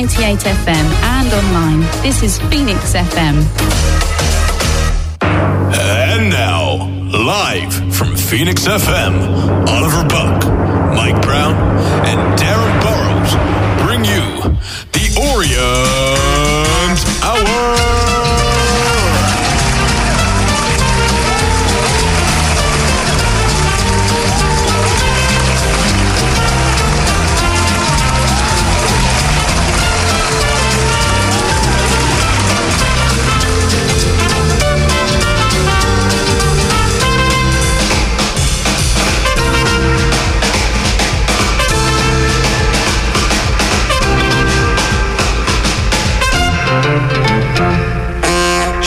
on 98 FM and online. This is Phoenix FM. And now, live from Phoenix FM, Oliver Buck, Mike Brown, and Darin Burrows bring you the Orient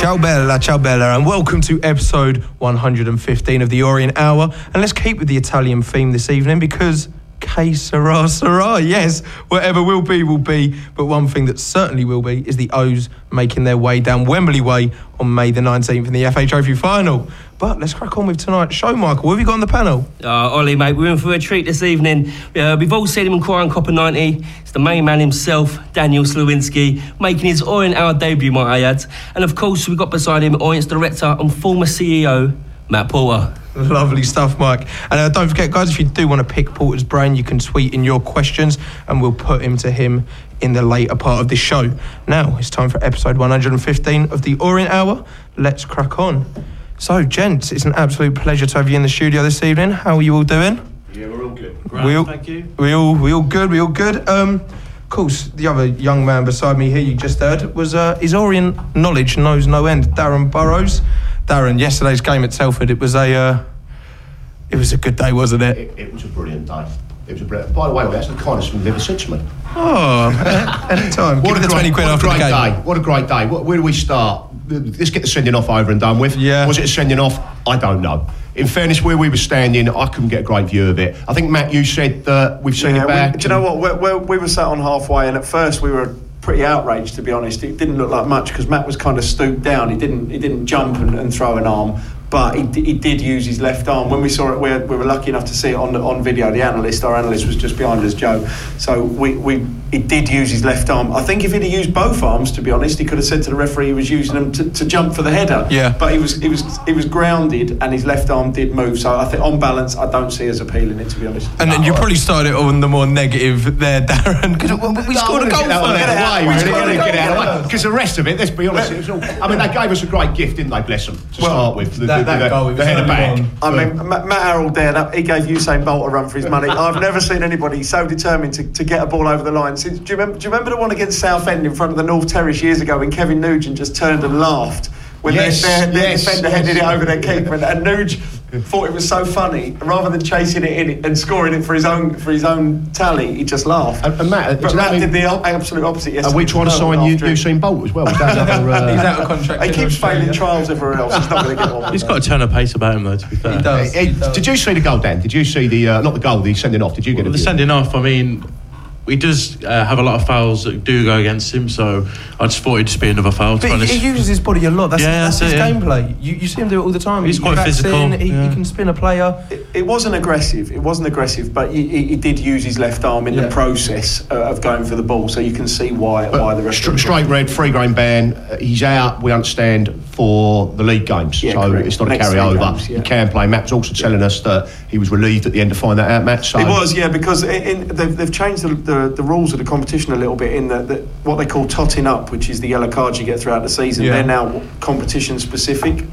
Ciao bella, ciao bella, and welcome to episode 115 of the Orient Hour. And let's keep with the Italian theme this evening because que sera, sera. Yes, whatever will be, will be. But one thing that certainly will be is the O's making their way down Wembley Way on May the 19th in the FA Trophy final. But let's crack on with tonight's show, Michael. What have you got on the panel? Uh, Ollie, mate, we're in for a treat this evening. Uh, we've all seen him in Crying Copa 90. It's the main man himself, Daniel Slawinski, making his Orient Hour debut, might I add. And of course, we've got beside him Orient's director and former CEO, Matt Porter. Lovely stuff, Mike. And uh, don't forget, guys, if you do want to pick Porter's brain, you can tweet in your questions and we'll put him to him in the later part of this show. Now, it's time for episode 115 of the Orient Hour. Let's crack on. So, gents, it's an absolute pleasure to have you in the studio this evening. How are you all doing? Yeah, we're all good. we all, thank you. We all, we all good. We all good. Um, of course, the other young man beside me here, you just heard, was uh, his Orient knowledge knows no end. Darin Burrows. Darin, yesterday's game at Telford, it was a, uh, it was a good day, wasn't it? It, it was a brilliant day. It was a brilliant. By the way, that's the thing you've ever said. Oh, any time. Give What me a the great, 20 quid what a after the great game. day. What a great day. What, where do we start? Let's get the sending off over and done with. Yeah. Was it a sending off? I don't know. In fairness, where we were standing, I couldn't get a great view of it. I think Matt, you said that we've seen Yeah, it we- back. do you know what? We, we, we were sat on halfway, and at first we were pretty outraged, to be honest. It didn't look like much because Matt was kind of stooped down. He didn't he didn't jump and, and throw an arm, but he, d- he did use his left arm. When we saw it, we, had, we were lucky enough to see it on the, on video. The analyst, our analyst, was just behind us, Joe. So we, we he did use his left arm. I think if he'd have used both arms, to be honest, he could have said to the referee he was using them to, to jump for the header. Yeah. But he was he was he was grounded, and his left arm did move. So I think on balance, I don't see as appealing it, to be honest. And then you probably started it on the more negative there, Darin. Because we scored a goal for one it. out of the way, We scored a goal get out of the way. Because the rest of it, let's be honest, it was all, I mean, they gave us a great gift, didn't they? Bless them to Well, start with. The, that- the, that goal, it was the header early back. I mean, Ma- Matt Harrold there, that- he gave Usain Bolt a run for his money. I've never seen anybody so determined to, to get a ball over the line. Since, do, you remember, do you remember the one against Southend in front of the North Terrace years ago when Kevin Nugent just turned and laughed? When Yes, their, their, their yes, defender yes. headed it over their keeper, and, and Nuge thought it was so funny. Rather than chasing it in and scoring it for his own for his own tally, he just laughed. And- and Matt, but Matt what I did the absolute opposite. yesterday. Are we yesterday. trying to sign you, after it. Usain Bolt as well? Is that another, uh, He's out of contract. He keeps Australia. failing trials everywhere else. He's not going to get one. He's got a turn of pace about him, though. To be fair, He does. Eh, eh, Did you see the goal, Dan? Did you see the uh, not the goal, the sending off? Did you get Well, it? the sending off. I mean, he does uh, have a lot of fouls that do go against him, so I just thought it'd just be another foul. To But he, he uses his body a lot. That's, Yeah, that's, that's his it, yeah. gameplay. You, you see him do it all the time. He's he quite backs physical, In, he, he can spin a player. It, it wasn't aggressive. It wasn't aggressive, but he, he, he did use his left arm in Yeah. the process uh, of going for the ball. So you can see why why the But rest. str- straight red, free grain ban. Uh, he's out. We understand for the league games, Yeah, so correct. it's not a Next carry three over. games, yeah. He can play. Matt was also telling us that he was relieved at the end to find that out. Matt, so It was, yeah, because in, in, they've, they've changed the, the, the rules of the competition a little bit in that, that what they call totting up, which is the yellow cards you get throughout the season, Yeah. they're now competition specific.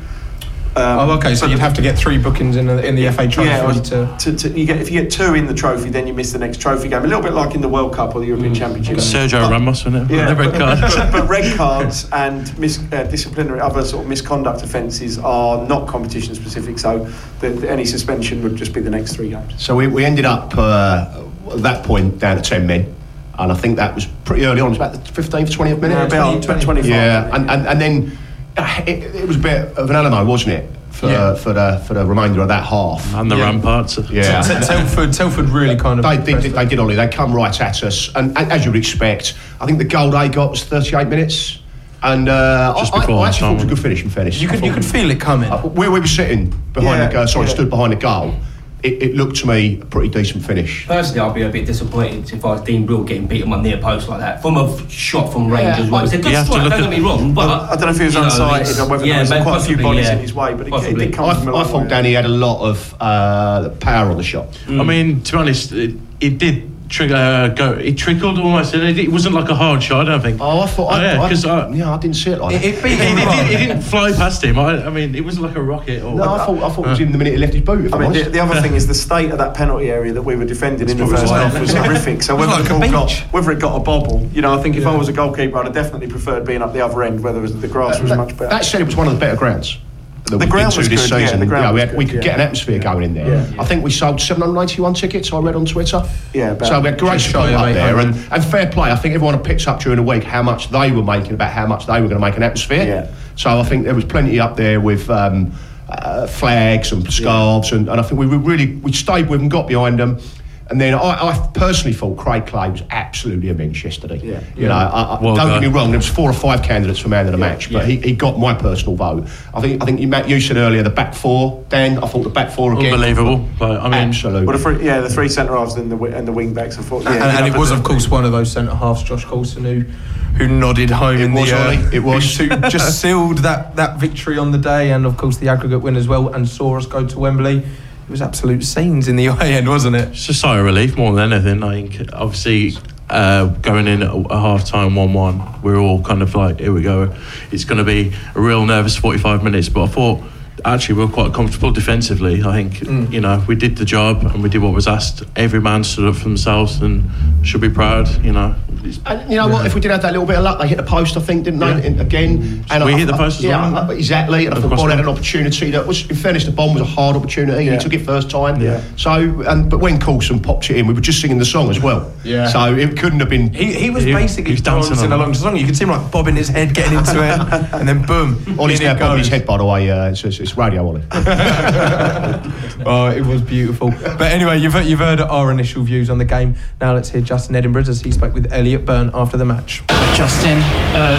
Um, Oh, okay. So you'd have to get three bookings in the, in the FA Trophy Yeah, to. to, to, you get, if you get two in the trophy, then you miss the next trophy game. A little bit like in the World Cup or the European Championship. Sergio But- Ramos, wasn't it? Yeah, the red but, card. but, but red cards and mis, uh, disciplinary other sort of misconduct offences are not competition specific. So the, the- any suspension would just be the next three games. So we, we ended up uh, at that point down to 10 men. And I think that was pretty early on. It was about the 15th, 20th minute. Yeah, about 20, 25. Yeah, and, and, and then it, it was a bit of an Alamo, wasn't it? For, Yeah. for, the, for the remainder of that half. and the Yeah. ramparts. Yeah. T- Telford, Telford really kind of. They, they, pressed did, it. they did, Ollie. They come right at us. And, and as you would expect, I think the goal they got was 38 minutes. And uh, Just I, I, before I actually thought it was a half-time. good finish, in fairness. You could, you could feel it coming. Uh, where we were sitting behind Yeah, the goal, sorry, yeah. stood behind the goal. It, it looked to me a pretty decent finish. Personally, I'd be a bit disappointed if I was Dean Brill getting beat on my near post like that from a shot from range Yeah, as well. I- It's a good You have to strike, look don't at- get me wrong, but I don't know if he was you know, unsighted or whether yeah, there was maybe quite a few bodies yeah. in his way, but it, it Possibly. did come I, from a I thought. Danny had a lot of uh, power on the shot. I mean, to be honest, it, it did trigger uh, go. It trickled almost. and It, it wasn't like a hard shot. I don't think. Oh, I thought. Oh, I, yeah, I, 'cause I- yeah, I didn't see it like It, that. it It, it, didn't, it didn't fly past him. I, I mean, it wasn't like a rocket. Or, No, I thought I thought it was in the minute he left his boot. I mean, the, the other thing is the state of that penalty area that we were defending in the first half was horrific. So whether, like the got, whether it got a bobble, you know, I think if I was a goalkeeper, I'd have definitely preferred being up the other end, whether it was, the grass was that, much better. that said, it was one of the better grounds. That The ground was this good, yeah, season. the ground we, was had, we good, could yeah. get an atmosphere going in there. Yeah. I think we sold 791 tickets. I read on Twitter. Yeah, about- so we had a great support shy up there, and, and fair play. I think everyone had picked up during the week how much they were making about how much they were going to make an atmosphere. Yeah. So I think there was plenty up there with. Um, uh, flags and scarves, and, and I think we were really we stayed with them, got behind them, and then I, I personally thought Craig Clay was absolutely immense yesterday. Yeah. You know, I, I, Well don't get me wrong, there was four or five candidates for man of the match, but he, he got my personal vote. I think I think you, Matt, you said earlier the back four, Dan. I thought the back four again. unbelievable. Like, I mean, Absolutely. Well, the three, yeah, the three centre halves and the and the wing backs. I thought, yeah, and, and you it was, of course, one of those centre halves, Josh Coulson, who who nodded home It in was, the uh, it was. who just sealed that that victory on the day, and of course the aggregate win as well, and saw us go to Wembley. It was absolute scenes in the away end, wasn't it? it's a sigh of relief more than anything. I think, obviously, uh, going in at a half time 1 1, we're all kind of like, here we go. It's going to be a real nervous 45 minutes. But I thought, actually, we were quite comfortable defensively. I think, Mm. you know, we did the job and we did what was asked. Every man stood up for themselves and should be proud, you know. It's- And you know what? If we did have that little bit of luck, they hit the post, I think, didn't they? Yeah. And Again, and We I- hit the I- post as yeah, well. I- exactly. And I thought Bonne had an opportunity that was, in fairness, the bomb was a hard opportunity. Yeah. He took it first time. Yeah. So, and but when Coulson popped it in, we were just singing the song as well. Yeah. So it couldn't have been. He, he was He- basically he was dancing dancing, on along the song. You could see him like bobbing his head, getting into it, and then boom. Ollie's in now it bobbing his head, by the way. Uh, it's, it's, it's radio, Ollie. oh, it was beautiful. But anyway, you've, you've heard our initial views on the game. Now let's hear Justin Edinburgh as he spoke with Elliot Byrne after the match. Justin, um,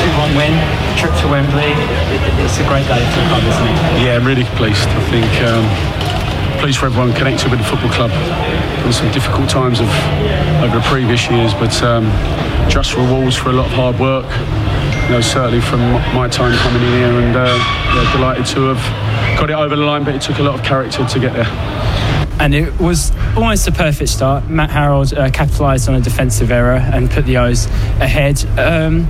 2 1 win, trip to Wembley. It, it- it's a great day for the club, isn't it? Yeah, I'm really pleased. I think um, pleased for everyone connected with the football club. Been some difficult times of over the previous years, but um, just rewards for a lot of hard work. You know, certainly from my time coming in here, and uh, yeah, delighted to have got it over the line. But it took a lot of character to get there. And it was almost a perfect start. Matt Harrold uh, capitalised on a defensive error and put the O's ahead. Um,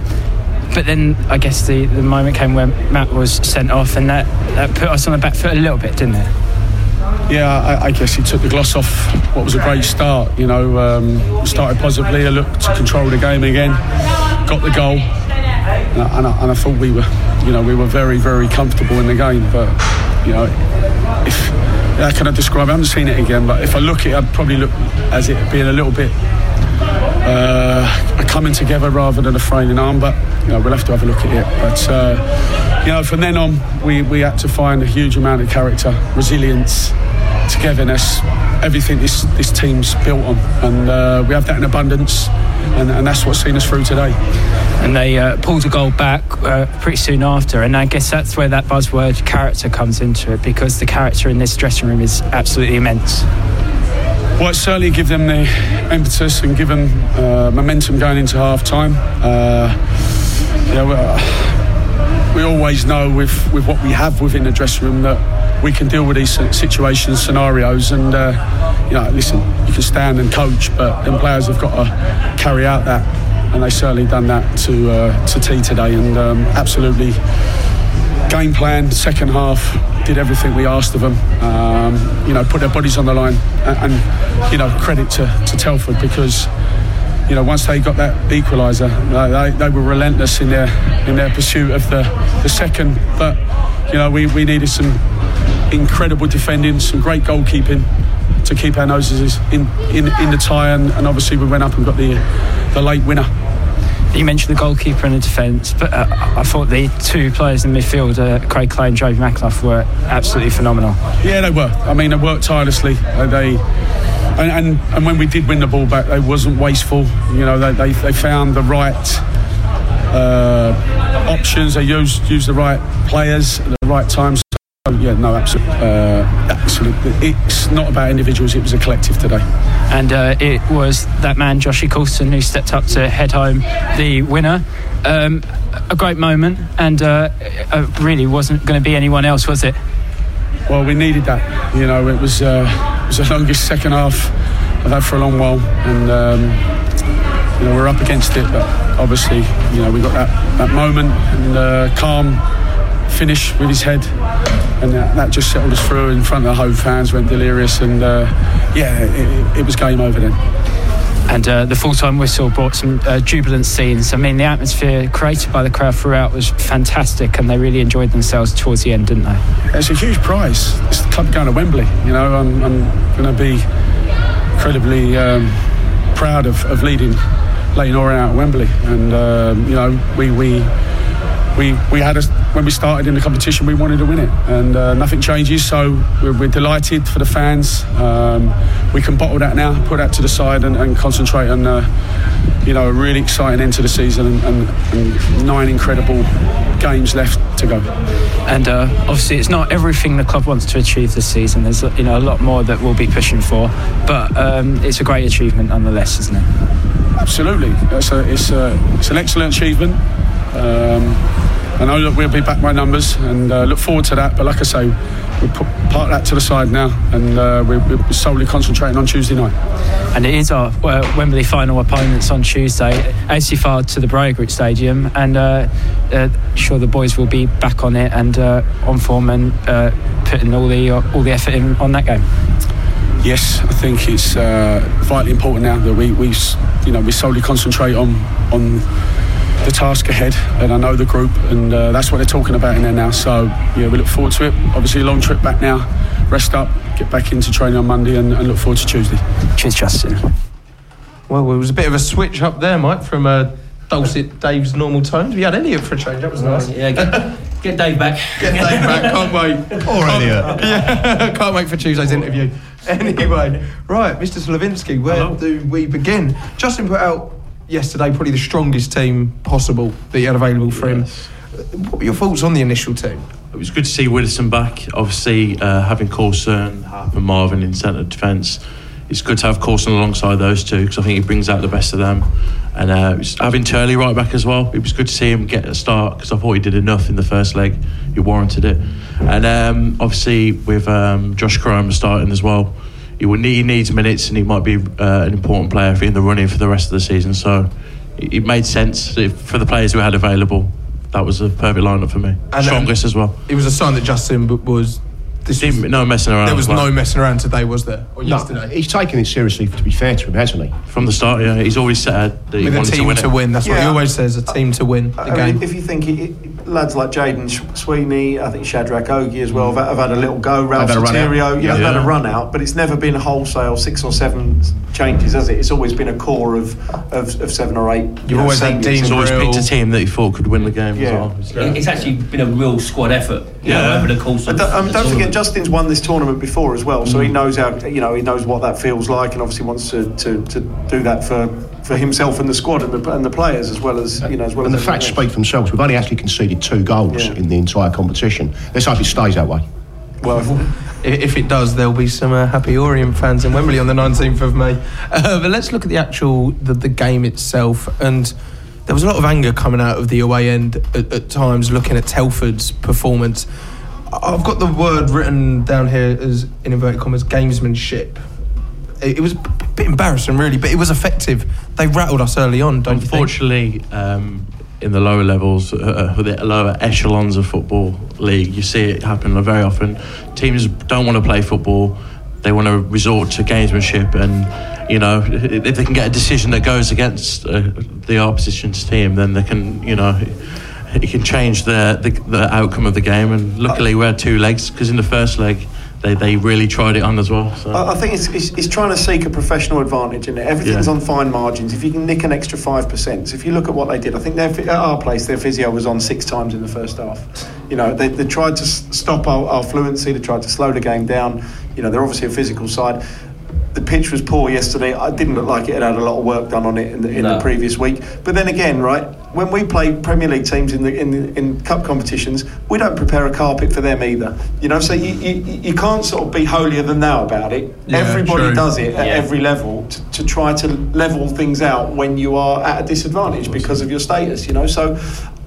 but then I guess the, the moment came when Matt was sent off, and that, that put us on the back foot a little bit, didn't it? Yeah, I, I guess he took the gloss off what was a great start. You know, um, started positively, looked to control the game again, got the goal, and I, and I, and I thought we were, you know, we were very, very comfortable in the game. But you know, if how can I describe? it? I haven't seen it again, but if I look at it, I'd probably look as it being a little bit uh, coming together rather than a frailing arm. But you know, we'll have to have a look at it. But uh, you know, from then on, we, we had to find a huge amount of character, resilience, togetherness, everything this this team's built on, and uh, we have that in abundance, and, and that's what's seen us through today. And they uh, pulled a goal back uh, pretty soon after. And I guess that's where that buzzword character comes into it because the character in this dressing room is absolutely immense. Well, it certainly give them the impetus and give them uh, momentum going into half time. Uh, yeah, we, uh, we always know with, with what we have within the dressing room that we can deal with these situations, scenarios, and uh, you know, listen, you can stand and coach, but then players have got to carry out that, and they certainly done that to uh, to T today, and um, absolutely game plan, second half, did everything we asked of them. Um, you know, put their bodies on the line, and, and you know, credit to, to Telford because you know once they got that equaliser, they, they, they were relentless in their in their pursuit of the, the second. But you know, we, we needed some incredible defending, some great goalkeeping to keep our noses in in, in the tie, and, and obviously we went up and got the the late winner. You mentioned the goalkeeper and the defence, but uh, I thought the two players in midfield, uh, Craig Clay and Jobi McAnuff, were absolutely phenomenal. Yeah, they were. I mean, they worked tirelessly. Uh, they and, and and when we did win the ball back, they wasn't wasteful. You know, they they, they found the right uh, options. They used used the right players at the right times. yeah, no, absolutely, uh, absolutely. It's not about individuals; it was a collective today. And uh, it was that man, Joshy Coulson, who stepped up to head home the winner. Um, a great moment, and uh, uh, really wasn't going to be anyone else, was it? Well, we needed that. You know, it was uh, it was the longest second half I've had for a long while, and um, you know we're up against it. But obviously, you know we got that, that moment and uh, calm finish with his head, and that, that just settled us through in front of the home fans. Went delirious, and uh, yeah, it, it was game over then. And uh, the full-time whistle brought some uh, jubilant scenes. I mean, the atmosphere created by the crowd throughout was fantastic, and they really enjoyed themselves towards the end, didn't they? It's a huge prize. It's the club going to Wembley. You know, I'm, I'm going to be incredibly um, proud of, of leading Leyton Orient out at Wembley, and um, you know, we we we we had a, when we started in the competition, we wanted to win it, and uh, nothing changes. So we're, we're, delighted for the fans. Um, we can bottle that now, put that to the side, and, and concentrate on uh, you know a really exciting end to the season and, and, and nine incredible games left to go. And uh, obviously, it's not everything the club wants to achieve this season. There's you know a lot more that we'll be pushing for, but um, it's a great achievement nonetheless, isn't it? Absolutely, it's, a, it's, a, it's an excellent achievement. Um, I know that we'll be back by numbers and uh, look forward to that. But like I say, we'll put part that to the side now and uh, we're, we're, solely concentrating on Tuesday night. And it is our uh, Wembley final opponents on Tuesday. AC far to the Group Stadium, and uh, uh, sure the boys will be back on it and uh, on form and putting all the all the effort in on that game. Yes, I think it's vitally important now that we, we you know we solely concentrate on on the task ahead, and I know the group, and uh, that's what they're talking about in there now. So yeah, we look forward to it. Obviously, a long trip back now. Rest up, get back into training on Monday, and, and look forward to Tuesday. Cheers, Justin. Well, it was a bit of a switch up there, Mike, from uh, dulcet Dave's normal tones. We had Elliot for a change. That was nice. Yeah, get, get Dave back. Get Dave back. Can't wait. Or Elliot. Yeah, can't wait for Tuesday's interview. Anyway, right, Mr. Slawinski, where Hello. do we begin? Justin put out yesterday probably the strongest team possible that you had available for Yes. him. What were your thoughts on the initial team? It was good to see Widdowson back. Obviously, uh, having Coulson, Happe and Marvin in centre defence, it's good to have Coulson alongside those two because I think he brings out the best of them. And uh, it was- having Turley right back as well, it was good to see him get a start because I thought he did enough in the first leg. He warranted it. And um, obviously, with um, Josh Koroma starting as well, he, would need, he needs minutes and he might be uh, an important player in the running for the rest of the season. So it, made sense if- for the players we had available. That was a perfect lineup for me. And, Strongest as well. It was a sign that Justin was. This was, no messing around. there was well. no messing around today, was there? Or No, yesterday? he's taken it seriously, to be fair to him, hasn't he? from the start. Yeah, he's always said that he With a wanted team to win. to win. That's what he always says. A team to win the I game. mean, if you think it, it, lads like Jayden Sweeney, I think Shadrach Ogie as well, have, have had a little go. Ralph had a run out. Sotiriou, yeah, Yeah. they've had a run out, but it's never been wholesale six or seven changes, has it? It's always been a core of, of, of seven or eight. you You've know, always had seniors. Dean He's always picked a team that he thought could win the game Yeah. as well. It's- It- It's actually been a real squad effort. You Yeah. know, over the course of. But don't, um, the don't forget. Justin's won this tournament before as well, so he knows how you know he knows what that feels like, and obviously wants to, to, to do that for, for himself and the squad and the, and the players as well as you know as well And the facts speak for themselves. We've only actually conceded two goals Yeah. in the entire competition. Let's hope it stays that way. Well, If it does, there'll be some uh, happy Orient fans in Wembley on the 19th of May. Uh, but let's look at the actual the, the game itself. And there was a lot of anger coming out of the away end at, at times, looking at Telford's performance. I've got the word written down here as in inverted commas gamesmanship. It, it was a bit embarrassing, really, but it was effective. They rattled us early on, don't? Unfortunately, um, in the lower levels, uh, uh, the lower echelons of football league, you see it happen very often. Teams don't want to play football; they want to resort to gamesmanship, and you know, if they can get a decision that goes against uh, the opposition's team, then they can, you know. It can change the, the the outcome of the game, and luckily we had two legs because in the first leg they, they really tried it on as well. So. I think it's, it's, it's trying to seek a professional advantage in it. Everything's Yeah. on fine margins. If you can nick an extra five percent, if you look at what they did, I think their, at our place their physio was on six times in the first half. You know, they, they tried to stop our, our fluency. They tried to slow the game down. You know, they're obviously a physical side. the pitch was poor yesterday. I didn't look like it had had a lot of work done on it in the, in No. the previous week. But then again, right, when we play Premier League teams in the in, the, in cup competitions, we don't prepare a carpet for them either. You know, so you, you, you can't sort of be holier than thou about it. Yeah, Everybody true. does it at Yeah. every level to, to try to level things out when you are at a disadvantage because of your status. You know, so.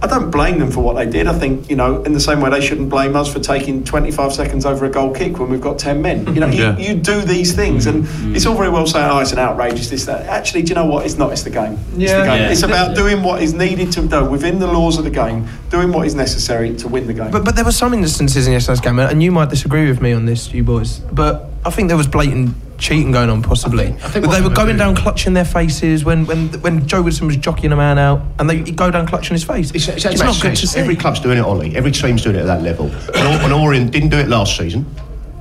I don't blame them for what they did. I think, you know, in the same way they shouldn't blame us for taking 25 seconds over a goal kick when we've got 10 men. You know, Yeah. you, you do these things, and mm-hmm. it's all very well saying, oh, it's an outrageous, this, that. Actually, do you know what? It's not, it's the game. It's Yeah. the game. Yeah. It's about doing what is needed to do within the laws of the game, doing what is necessary to win the game. But, but there were some instances in yesterday's game, and you might disagree with me on this, you boys, but I think there was blatant cheating going on, possibly. I think but they were going do- down clutching their faces when, when, when Joe Wilson was jockeying a man out, and they go down clutching his face. It's, it's, It's not good to see. Every club's doing it, Ollie. Every team's doing it at that level. And, Or- and Orient didn't do it last season.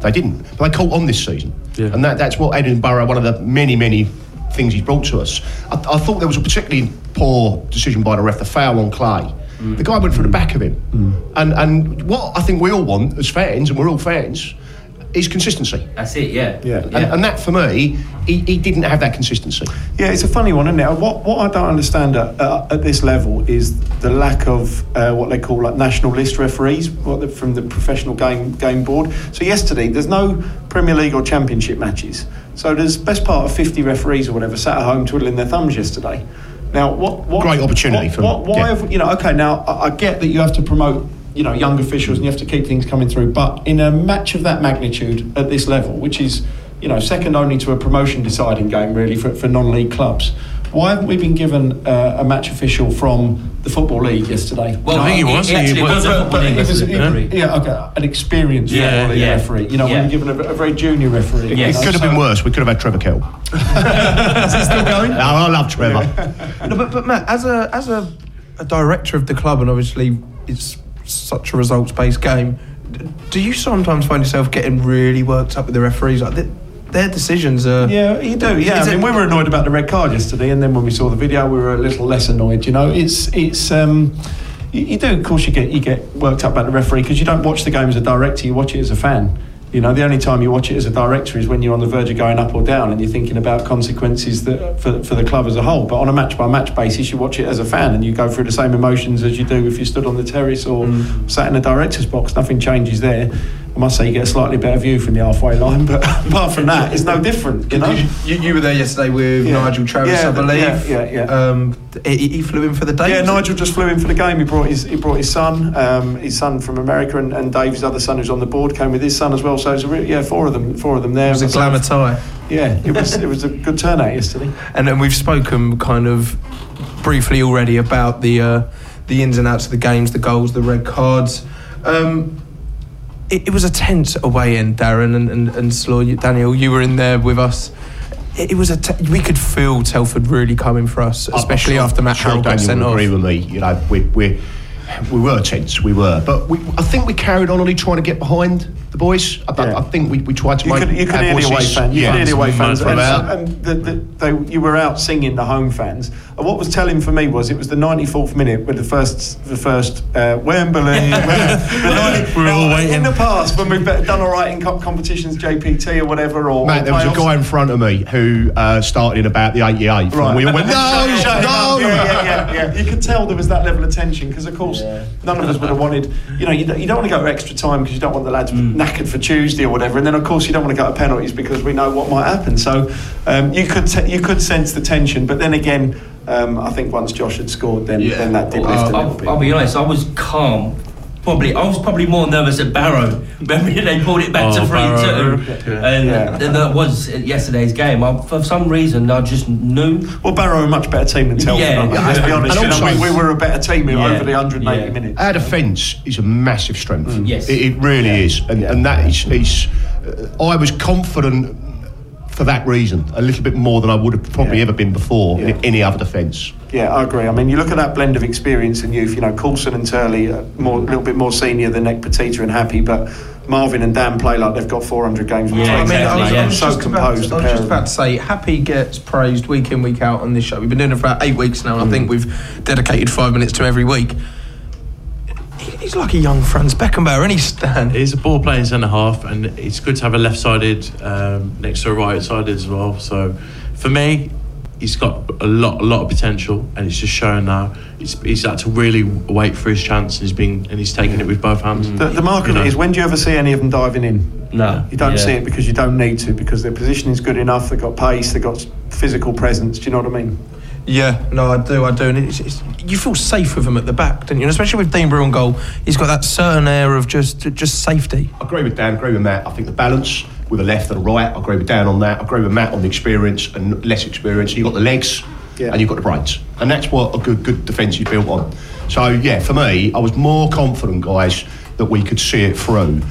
They didn't. But they caught on this season. Yeah. And that, that's what Edinburgh, one of the many, many things he's brought to us. I, I thought there was a particularly poor decision by the ref, the foul on Clay. Mm. The guy went through the back of him. Mm. And, and what I think we all want as fans, and we're all fans, is consistency. That's it, yeah. Yeah. And, and that, for me, he, he didn't have that consistency. Yeah, it's a funny one, isn't it? What what I don't understand at, uh, at this level is the lack of uh, what they call like national list referees what the, from the professional game game board. So yesterday, there's no Premier League or Championship matches. So there's best part of 50 referees or whatever sat at home twiddling their thumbs yesterday. Now, what, what Great opportunity what, for what, them, why yeah. have, you know? Okay, now I, I get that you have to promote you know young officials and you have to keep things coming through, but in a match of that magnitude at this level, which is you know second only to a promotion deciding game really for, for non-league clubs. Why haven't we been given uh, a match official from the football league yesterday? Well, I think he was. He actually He was was- a but, but league it was, referee. it- yeah, okay, an experienced Yeah, football league yeah. referee. You know, Yeah. when you're given a, a very junior referee. Yes. you It know, could have so- been worse. We could have had Trevor Kettle. Is he still going? No, I love Trevor. No, but, but Matt, as a as a, a director of the club, and obviously it's such a results based game, do you sometimes find yourself getting really worked up with the referees? Like th- their decisions are. Yeah, you do. Yeah, I mean, we were annoyed about the red card yesterday, and then when we saw the video, we were a little less annoyed. You know, it's it's. Um, you, you do, of course, you get you get worked up about the referee because you don't watch the game as a director; you watch it as a fan. You know, the only time you watch it as a director is when you're on the verge of going up or down, and you're thinking about consequences that for, for the club as a whole. But on a match by match basis, you watch it as a fan, and you go through the same emotions as you do if you stood on the terrace or mm. sat in the director's box. Nothing changes there. I must say, you get a slightly better view from the halfway line, but apart from that, it's no different. You know. You, you were there yesterday with Yeah. Nigel Travis, Yeah, I believe. yeah, yeah, yeah. Um, he, he flew in for the day. Yeah, was it? Nigel just flew in for the game. He brought his he brought his son, um, his son from America, and, and Dave, his other son, who's on the board, came with his son as well. So it was a yeah, four of them, four of them there. It was a glamour tie. Yeah, it was it was a good turnout yesterday. and then we've spoken kind of briefly already about the uh, the ins and outs of the games, the goals, the red cards. Um, it, it was a tense away end, Darin and and, and Slaw, Daniel. You were in there with us. It, was a we could feel Telford really coming for us, oh, especially I'm sure- after Matt sure Harrold got sent off. agree with me. You know, we we we were tense, we were, but we, I think we carried on only trying to get behind the boys. I, I- Yeah. I think we, we tried to You make could, you could hear the away voices- fans. You yeah, could hear the away fans, and, and the, the, they, you were out singing the home fans. And what was telling for me was it was the 94th minute with the first the first uh, Wembley. the 90 We're all waiting. In the past, when we've done all right in co- competitions, JPT or whatever, or Mate, there was a guy in front of me who uh, started in about the 88th. Right. And we all went, no, Shut- shut him no. Yeah, yeah, yeah, yeah. You could tell there was that level of tension because, of course, none of us would have wanted. You know, you don't, you don't want to go extra time because you don't want the lads knackered for Tuesday or whatever. And then, of course, you don't want to go to penalties because we know what might happen. So um, you could te- you could sense the tension. But then again, um, I think once Josh had scored, then then that did lift a little I'll, bit. I'll be honest, I was calm. Probably, I was probably more nervous at Barrow. Remember they pulled it back Oh, to three Barrow, two, yeah. and Yeah. th- that was yesterday's game. I, for some reason, I just knew. well, Barrow are a much better team than Telford. Yeah, aren't they? yeah. Let's be honest. And you know, also- we, we were a better team Yeah. over the 180 Yeah. minutes. Our defence is a massive strength. Mm. Yes. It, it really is. And, and that is, is uh, I was confident for that reason, a little bit more than I would have probably Yeah. ever been before Yeah. in any other defence. Yeah, I agree. I mean, you look at that blend of experience and youth. You know, Coulson and Turley, more a little bit more senior than Ekpiteta and Happe, but Marvin and Dan play like they've got 400 games. between Yeah, I mean, them. I was, Exactly, I yeah. was so just about, composed. to, I a was just about to say, Happe gets praised week in, week out on this show. We've been doing it for about eight weeks now, and I think we've dedicated five minutes to every week. He's like a young Franz Beckenbauer, and he's Stan. He's a ball playing centre half, and it's good to have a left sided um, next to a right sided as well. So for me, he's got a lot, a lot of potential, and it's just showing now. He's, he's had to really wait for his chance, and he's been and he's taking it with both hands. The, the mark of it know. is when do you ever see any of them diving in? No. You don't Yeah. see it because you don't need to because their position is good enough. They've got pace. They've got physical presence. Do you know what I mean? Yeah, no, I do, I do, and it's, it's, you feel safe with him at the back, don't you? And especially with Dean Brill on goal, he's got that certain air of just just safety. I agree with Dan, agree with Matt. I think the balance with a left and a right, I agree with Dan on that. I agree with Matt on the experience and less experience. You've got the legs Yeah. and you've got the brains. And that's what a good good defence is built on. So, yeah, for me, I was more confident, guys, that we could see it through.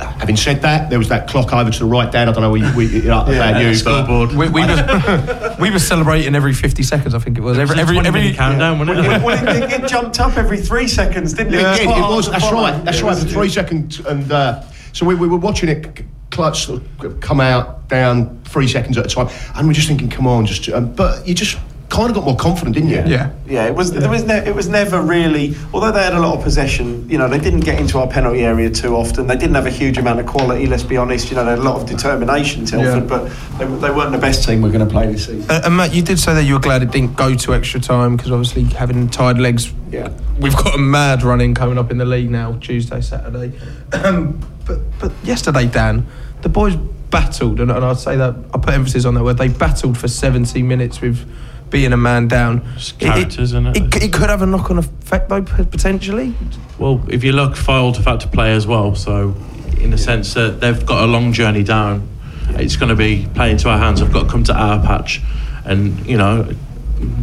Having said that, there was that clock over to the right, Dan. I don't know we, we, you know, about you. but- Scoreboard. We, we, were, we were celebrating every 50 seconds, I think it was. Every, every, 20 every, minute countdown, wasn't it? well, it, it, it jumped up every three seconds, didn't it? Yeah, Quite it was. That's right. That's Yeah, right. it For three seconds, and uh, so we, we were watching it c- clutch sort of come out down three seconds at a time, and we're just thinking, come on, just. Um, but you just kind of got more confident, didn't you? yeah. Yeah, it was. There was. Ne- it was never really. Although they had a lot of possession, you know, they didn't get into our penalty area too often. They didn't have a huge amount of quality. Let's be honest. You know, they had a lot of determination, Telford, Yeah. but they, they weren't the best team we're going to play this season. Uh, and Matt, you did say that you were glad it didn't go to extra time because obviously having tired legs, Yeah. we've got a mad running coming up in the league now, Tuesday, Saturday. Um, but but yesterday, Dan, the boys battled, and, and I'd say that I put emphasis on that word. They battled for 70 minutes with being a man down. Just characters, it, innit? it, it could have a knock-on effect though, potentially. Well, if you look, Fylde have had to play as well. So, in the sense that they've got a long journey down, it's going to be playing to our hands. I've got to come to our patch, and you know,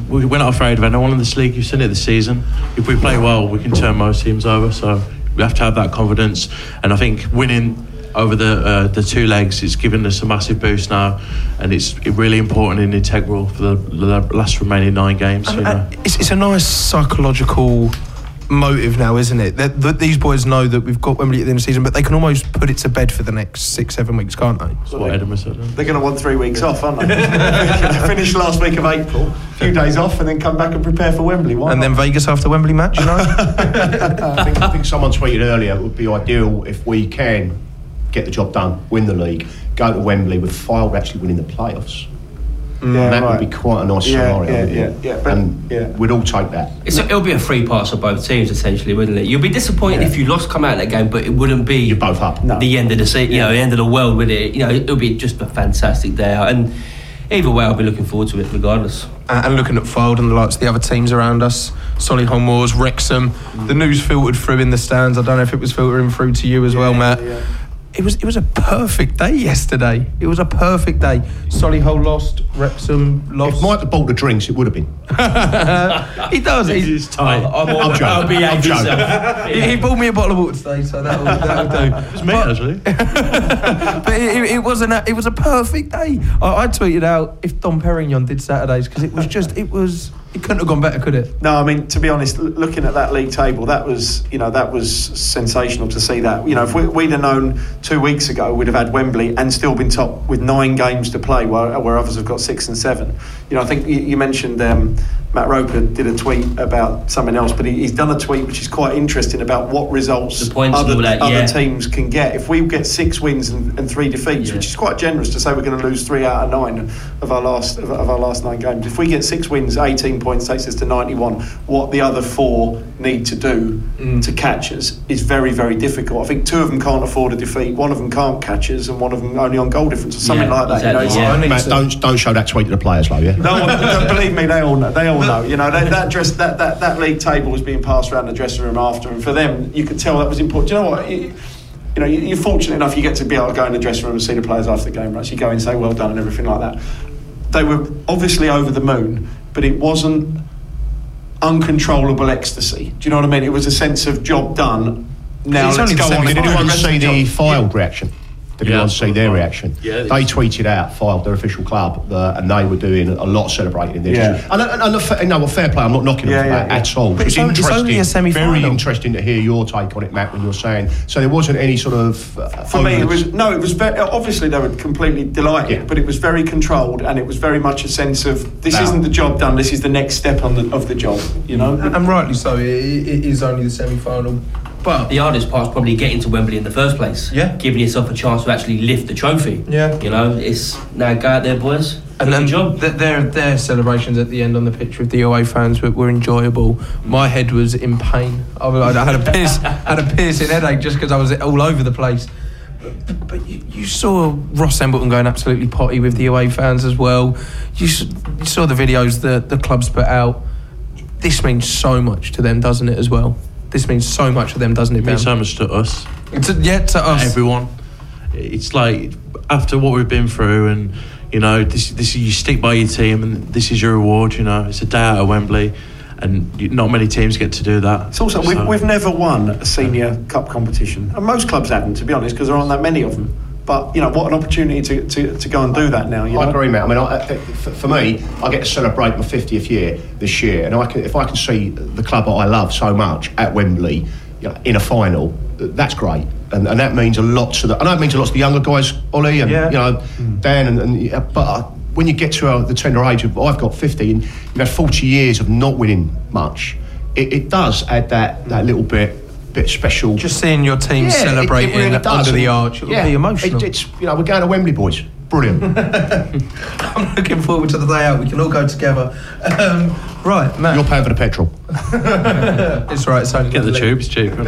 we- we're not afraid of anyone in this league. You've seen it this season. If we play well, we can turn most teams over. So we have to have that confidence, and I think winning. Over the uh, the two legs, it's given us a massive boost now, and it's really important and integral for the, the last remaining nine games. You And- know. it's, it's a nice psychological motive now, isn't it? That, that these boys know that we've got Wembley at the end of the season, but they can almost put it to bed for the next six, seven weeks, can't they? That's what Edinburgh said. They're going to want three weeks off, aren't they? Finish last week of April, a few days off, and then come back and prepare for Wembley. Why And not? then Vegas after Wembley match, you know? I think, I think someone tweeted earlier it would be ideal if we can get the job done, win the league, go to Wembley with Fylde actually winning the playoffs. Mm. yeah, that right. would be quite a nice Yeah, scenario. yeah, wouldn't yeah, yeah, but- and yeah. we'd all take that. It's a, it'll be a free pass for both teams, essentially, wouldn't it? You'd be disappointed Yeah. if you lost come out of that game, but it wouldn't be You're both up. No. the end of the se- you know, the end of the world with it. You know, it'll be just a fantastic day out. And either way, I'll be looking forward to it, regardless. and and looking at Fylde and the likes of the other teams around us, Solihull Moors, Wrexham, mm. the news filtered through in the stands. I don't know if it was filtering through to you as well, Matt. Yeah. It was it was a perfect day yesterday. It was a perfect day. Solihull lost, Wrexham lost. If. Mike had bought the drinks, it would have been. he does. He, It's tight. I'll, I'm joking. I'll be I'm angry, joking. so- he, he bought me a bottle of water today, so that'll, that'll do. It was me, actually. but it, it, it wasn't. A, it was a perfect day. I, I tweeted out if Dom Perignon did Saturdays because it was just. It was. It couldn't have gone better, could it? No, I mean to be honest, looking at that league table, that was you know that was sensational to see that. You know, if we, we'd have known two weeks ago, we'd have had Wembley and still been top with nine games to play, where, where others have got six and seven. You know, I think you, you mentioned um, Matt Roper did a tweet about something else, but he, he's done a tweet which is quite interesting about what results The points other, all that, other yeah. teams can get. If we get six wins and, and three defeats, Yeah. which is quite generous to say we're going to lose three out of nine of our last of, of our last nine games. If we get six wins, eighteen points takes us to ninety-one. What the other four need to do to catch us is very very difficult. I think two of them can't afford a defeat, one of them can't catch us, and one of them only on goal difference or something Yeah, like that. you know, exactly, yeah. Matt, don't don't show that tweet to the players, though. Yeah. No, one- believe me, they all know. They all know. You know that, that dress, that, that that league table was being passed around the dressing room after, and for them, you could tell that was important. Do you know what? You, you know, you- you're fortunate enough you get to be able to go in the dressing room and see the players after the game, right? So you go in and say well done and everything like that. They were obviously over the moon, but it wasn't uncontrollable ecstasy. Do you know what I mean? It was a sense of job done. Now It's let's only go the on. Did anyone see the Fylde reaction? Did Yeah, anyone see their reaction? Yeah, they it's- tweeted out Fylde their official club, uh, and they were doing a lot of celebrating this. Yeah. And, and, and a fa- no, a fair play. I'm not knocking Yeah, them for yeah, that yeah. at all. But it's only- it's only a semi-final. Very interesting to hear your take on it, Matt. When you're saying so, there wasn't any sort of. Uh, For me, it was no. It was very obviously they were completely delighted, Yeah. but it was very controlled, and it was very much a sense of this Now- isn't the job done. This is the next step on the of the job. You know. And rightly so. It, it is only the semi-final. But The hardest part's probably getting to Wembley in the first place. Yeah. Giving yourself a chance to actually lift the trophy. Yeah. You know, it's now go out there, boys. And then the job. th- their their celebrations at the end on the pitch with the away fans were, were enjoyable. My head was in pain. I, I had a pierce, had a piercing headache just because I was all over the place. But, but you, you saw Ross Embleton going absolutely potty with the away fans as well. You, you saw the videos that the clubs put out. This means so much to them, doesn't it? As well. This means so much to them, doesn't it? It means so much to us. To, yeah, to us. everyone. It's like after what we've been through, and you know, this this you stick by your team, and this is your reward. You know, it's a day out of Wembley, and not many teams get to do that. It's also, we've, we've never won a senior cup competition. And most clubs haven't, to be honest, because there aren't that many of them. But, you know, what an opportunity to, to, to go and do that now, you know? I agree, mate. I mean, I, I- for, for me, I get to celebrate my 50th year this year, and I can, if I can see the club that I love so much at Wembley you know, in a final, that's great, and, and that means a lot to the. I know it means a lot to the younger guys, Ollie, and Yeah. you know Dan, and, and but uh, when you get to uh, the tender age of I've got 50, and you've had 40 years of not winning much, it, it does add that that little bit bit special. Just seeing your team Yeah, it- it celebrating really does, under the arch, it will yeah, be emotional. it- it's you know we're going to Wembley, boys. Brilliant. I'm looking forward to the day out. We can all go together. Um, right, Matt. You're paying for the petrol. it's right. It's only Get the gonna tubes cheaper.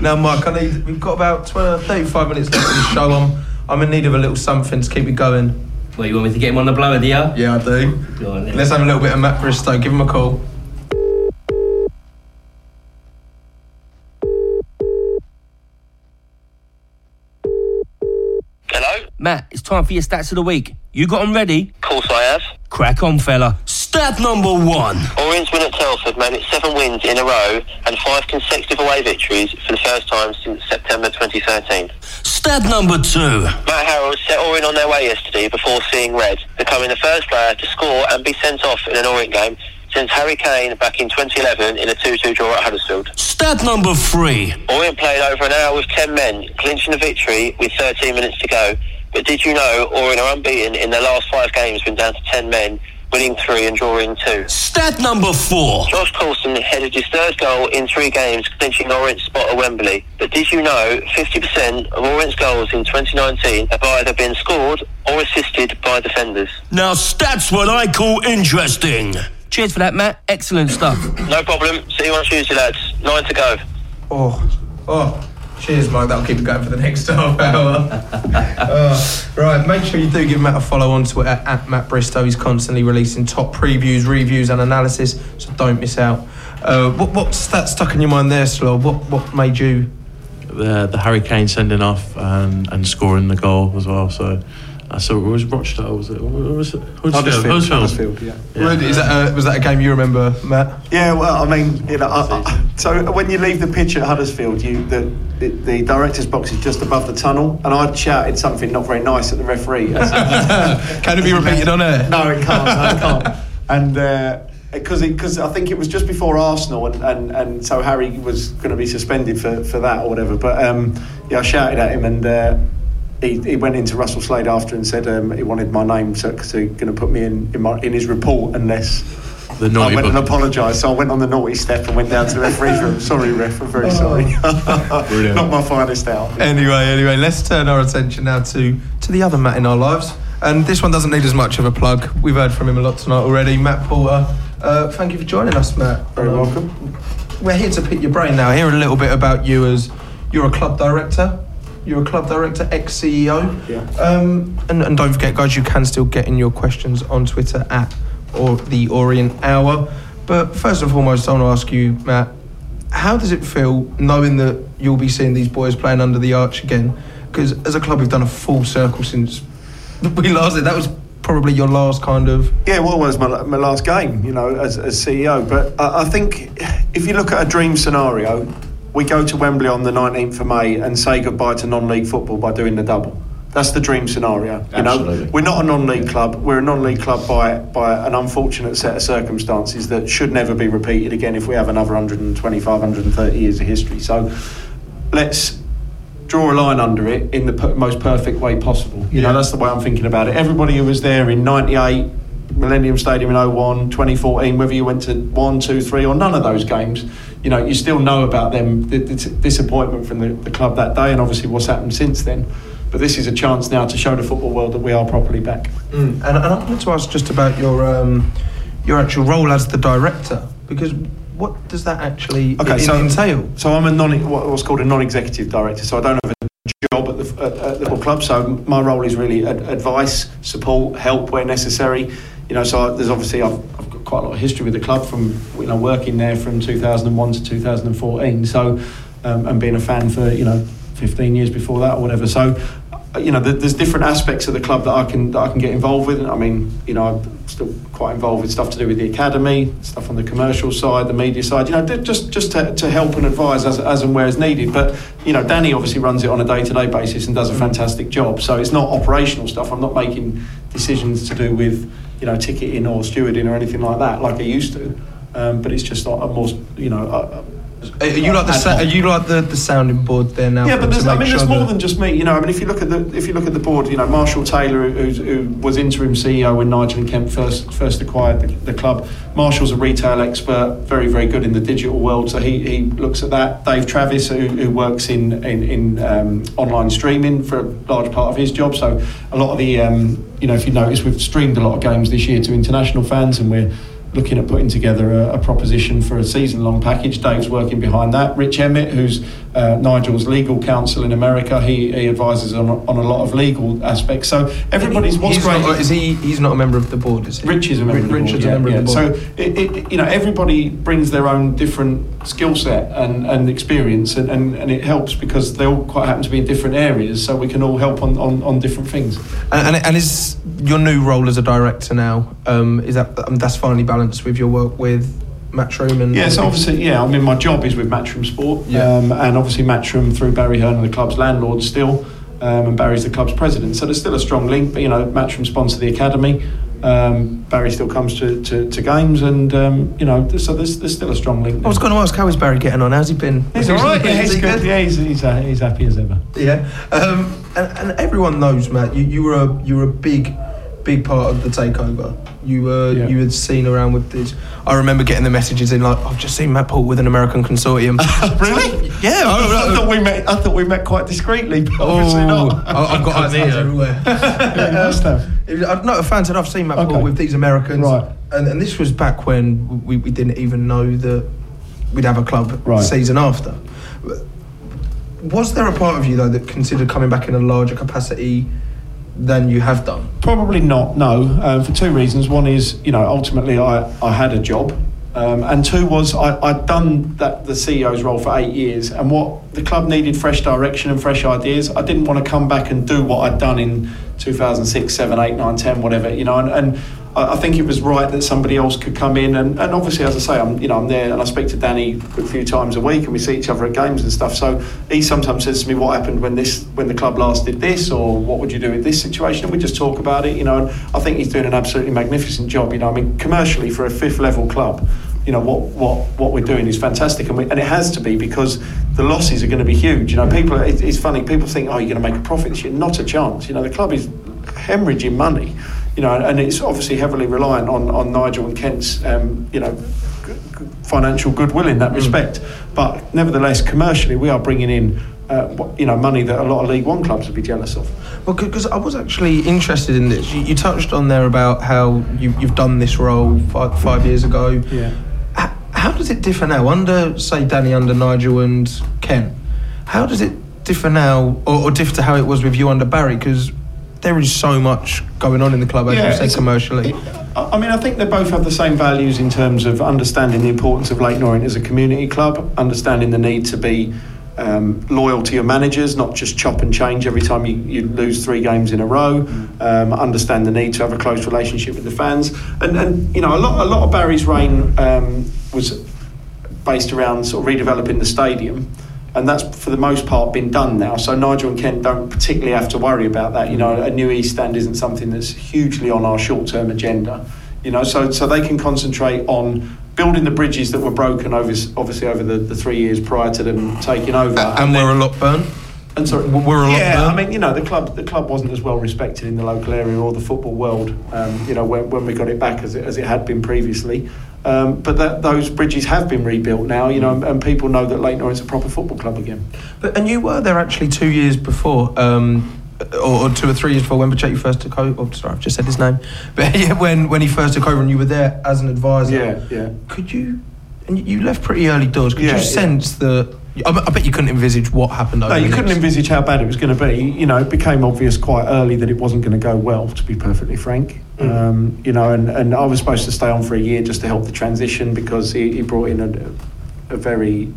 Now, Mark, I need. We've got about 20, 35 minutes left of the show. I'm. I'm in need of a little something to keep it going. Well, you want me to get him on the blower, do you? Yeah, I do. Go on then. Let's have a little bit of Matt Bristow. Give him a call. Hello? Matt, it's time for your stats of the week. You got them ready? Of course I have. Crack on, fella. Stat number one. Orange win at Telford made it seven wins in a row and five consecutive away victories for the first time since September 2013. Stat number two. Matt Harrold set Orient on their way yesterday before seeing red, becoming the first player to score and be sent off in an Orient game since Harry Kane back in 2011 in a 2-2 draw at Huddersfield. Stat number three. Orient played over an hour with 10 men, clinching the victory with 13 minutes to go. But did you know Orient are unbeaten in their last five games been down to 10 men, winning three and drawing two? Stat number four. Josh Coulson headed his third goal in three games, clinching Orient's spot at Wembley. But did you know 50% of Orient's goals in 2019 have either been scored or assisted by defenders? Now, stats what I call interesting. Cheers for that, Matt. Excellent stuff. No problem. See you on Tuesday, lads. Nine to go. Oh, oh. Cheers, Mike. That'll keep it going for the next half hour. Uh, right, make sure you do give Matt a follow on Twitter at Matt Bristow. He's constantly releasing top previews, reviews, and analysis, so don't miss out. Uh, what, what stat stuck in your mind there, Slow? What what made you? the the Harry Kane sending off and, and scoring the goal as well. So I saw it was Rochdale. Was it? Was it? Huddersfield. Huddersfield. Huddersfield, yeah. Is that a, was that a game you remember, Matt? Yeah, well, I mean, you know, I, I, so when you leave the pitch at Huddersfield, you the, the the director's box is just above the tunnel, and I'd shouted something not very nice at the referee. Can it be repeated on air? no, it can't. No, it can't. And because because I think it was just before Arsenal, and, and, and so Harry was going to be suspended for, for that or whatever. But um, yeah, I shouted at him, and uh, he, he went into Russell Slade after and said um, he wanted my name, so, so he's going to put me in in, my, in his report unless. The I went book. and apologised, so I went on the naughty step and went down to the referee's room. Sorry, ref, I'm very sorry. Not my finest hour. Anyway, anyway, let's turn our attention now to to the other Matt in our lives. And this one doesn't need as much of a plug. We've heard from him a lot tonight already. Matt Porter, uh, thank you for joining us, Matt. Very Um, welcome. We're here to pick your brain now. Hear a little bit about you as you're a club director. You're a club director, ex CEO. Yeah. Um, and, and don't forget, guys, you can still get in your questions on Twitter at or the Orient Hour. But first and foremost, I want to ask you, Matt, how does it feel knowing that you'll be seeing these boys playing under the arch again? Because as a club, we've done a full circle since we last did. That was probably your last kind of. Yeah, well, it was my, my last game, you know, as, as CEO. But I, I think if you look at a dream scenario, we go to Wembley on the 19th of May and say goodbye to non-league football by doing the double. That's the dream scenario. You know, we're not a non-league club. We're a non-league club by by an unfortunate set of circumstances that should never be repeated again if we have another 125, 130 years of history. So let's draw a line under it in the per- most perfect way possible. You know, that's the way I'm thinking about it. Everybody who was there in 98, Millennium Stadium in 01, 2014, whether you went to one, two, three, or none of those games, you know, you still know about them, the, the disappointment from the, the club that day, and obviously what's happened since then. But this is a chance now to show the football world that we are properly back. Mm. And, and I wanted to ask just about your um, your actual role as the director, because what does that actually Okay, in- so entail? So I'm a non what's called a non-executive director. So I don't have a job at the, at, at the football club. So my role is really ad- advice, support, help where necessary. You know, so I, there's obviously I've, I've got quite a lot of history with the club from you know working there from 2001 to 2014. So um, and being a fan for you know 15 years before that or whatever. So you know, there's different aspects of the club that I can that I can get involved with. I mean, you know, I'm still quite involved with stuff to do with the academy, stuff on the commercial side, the media side. You know, just just to, to help and advise as, as and where is needed. But you know, Danny obviously runs it on a day-to-day basis and does a fantastic job. So it's not operational stuff. I'm not making decisions to do with you know ticketing or stewarding or anything like that, like I used to. Um, but it's just a more, you know. A, Are you like the sa- are you like the, the sounding board there now? Yeah, but there's, I make mean, there's more than just me. You know, I mean, if you look at the if you look at the board, you know, Marshall Taylor, who, who's, who was interim CEO when Nigel and Kent first first acquired the, the club. Marshall's a retail expert, very very good in the digital world, so he, he looks at that. Dave Travis, who, who works in in, in um, online streaming for a large part of his job. So a lot of the um, you know, if you notice, we've streamed a lot of games this year to international fans, and we're looking at putting together a, a proposition for a season long package. Dave's working behind that. Rich Emmett, who's uh, Nigel's legal counsel in America, he, he advises on, on a lot of legal aspects. So everybody's what's he's great. Not, is he? He's not a member of the board, is he? Rich is a member of the Richard's board. a member yeah, of the board. So it, it, you know everybody brings their own different skill set and, and experience, and, and, and it helps because they all quite happen to be in different areas. So we can all help on, on, on different things. And, and, and is your new role as a director now? Um, is that um, that's finally balanced with your work with Matchroom and? Yeah, so obviously, yeah, I mean, my job is with Matchroom Sport, Yeah. um, and obviously Matchroom through Barry Hearn, the club's landlord still, um, and Barry's the club's president. So there's still a strong link, but you know, Matchroom sponsor the academy. Um, Barry still comes to, to, to games, and um, you know, so there's, there's still a strong link. I was going to ask how is Barry getting on? How's he been? He's all right. Yeah, he's he good. Yeah, he's, he's, uh, he's happy as ever. Yeah, um, and, and everyone knows, Matt. You, you were a you were a big, big part of the takeover. You were Yeah. you had seen around with this. I remember getting the messages in like, I've just seen Matt Porter with an American consortium. really? yeah, oh, I, I thought we met. I thought we met quite discreetly, but obviously Oh, not. I- I've got eyes Incognito. everywhere. Yeah, you must have. I'm not a fan said I've seen Matt Porter with these Americans, Right. And, and this was back when we, we didn't even know that we'd have a club Right. the season after. Was there a part of you though that considered coming back in a larger capacity than you have done? Probably not. No, um, for two reasons. One is, you know, ultimately I, I had a job, um, and two was I, I'd done that the CEO's role for eight years, and what the club needed fresh direction and fresh ideas. I didn't want to come back and do what I'd done in 2006, 7, 8, 9, 10, whatever, you know, and. and I I think it was right that somebody else could come in, and, and obviously, as I say, I'm you know I'm there, and I speak to Danny a few times a week, and we see each other at games and stuff. So he sometimes says to me, "What happened when this when the club last did this, or what would you do in this situation?" And we just talk about it, you know. And I think he's doing an absolutely magnificent job. You know, I mean, commercially for a fifth level club, you know what what what we're doing is fantastic, and, we, and it has to be because the losses are going to be huge. You know, people. It, it's funny. People think, "Oh, you're going to make a profit this year." Not a chance. You know, the club is hemorrhaging money. You know, and it's obviously heavily reliant on, on Nigel and Kent's, um, you know, financial goodwill in that respect. But nevertheless, commercially, we are bringing in, uh, you know, money that a lot of League One clubs would be jealous of. Well, because I was actually interested in this. You, you touched on there about how you, you've done this role five, five years ago. Yeah. H- How does it differ now under, say, Danny, under Nigel and Kent? How does it differ now, or, or differ to how it was with you under Barry? Because there is so much going on in the club, as you said, commercially. I I mean, I think they both have the same values in terms of understanding the importance of Leyton Orient as a community club, understanding the need to be um, loyal to your managers, not just chop and change every time you, you lose three games in a row. Um, understand the need to have a close relationship with the fans, and, and you know, a lot a lot of Barry's reign um, was based around sort of redeveloping the stadium. And that's for the most part been done now. So Nigel and Kent don't particularly have to worry about that. You know, a new East Stand isn't something that's hugely on our short-term agenda. You know, so so they can concentrate on building the bridges that were broken over obviously over the, the three years prior to them taking over. and we're a lot burnt. And sorry, we're a lot yeah, better? I mean, you know, the club the club wasn't as well respected in the local area or the football world. Um, you know, when, when we got it back as it, as it had been previously. Um, but that, those bridges have been rebuilt now, you know, and, and people know that Leyton Orient's a proper football club again. But, and you were there actually two years before, um, or, two or three years before when Pacheco first took over. Oh, sorry, I've just said his name. But yeah, when when he first took over and you were there as an advisor. Yeah, yeah. Could you? And you left pretty early doors. Could Yeah, you yeah. sense that? I, bet- you couldn't envisage what happened. Over No, you couldn't envisage how bad it was going to be. You know, it became obvious quite early that it wasn't going to go well, to be perfectly frank. Um, you know, and, and I was supposed to stay on for a year just to help the transition because he, he brought in a, a very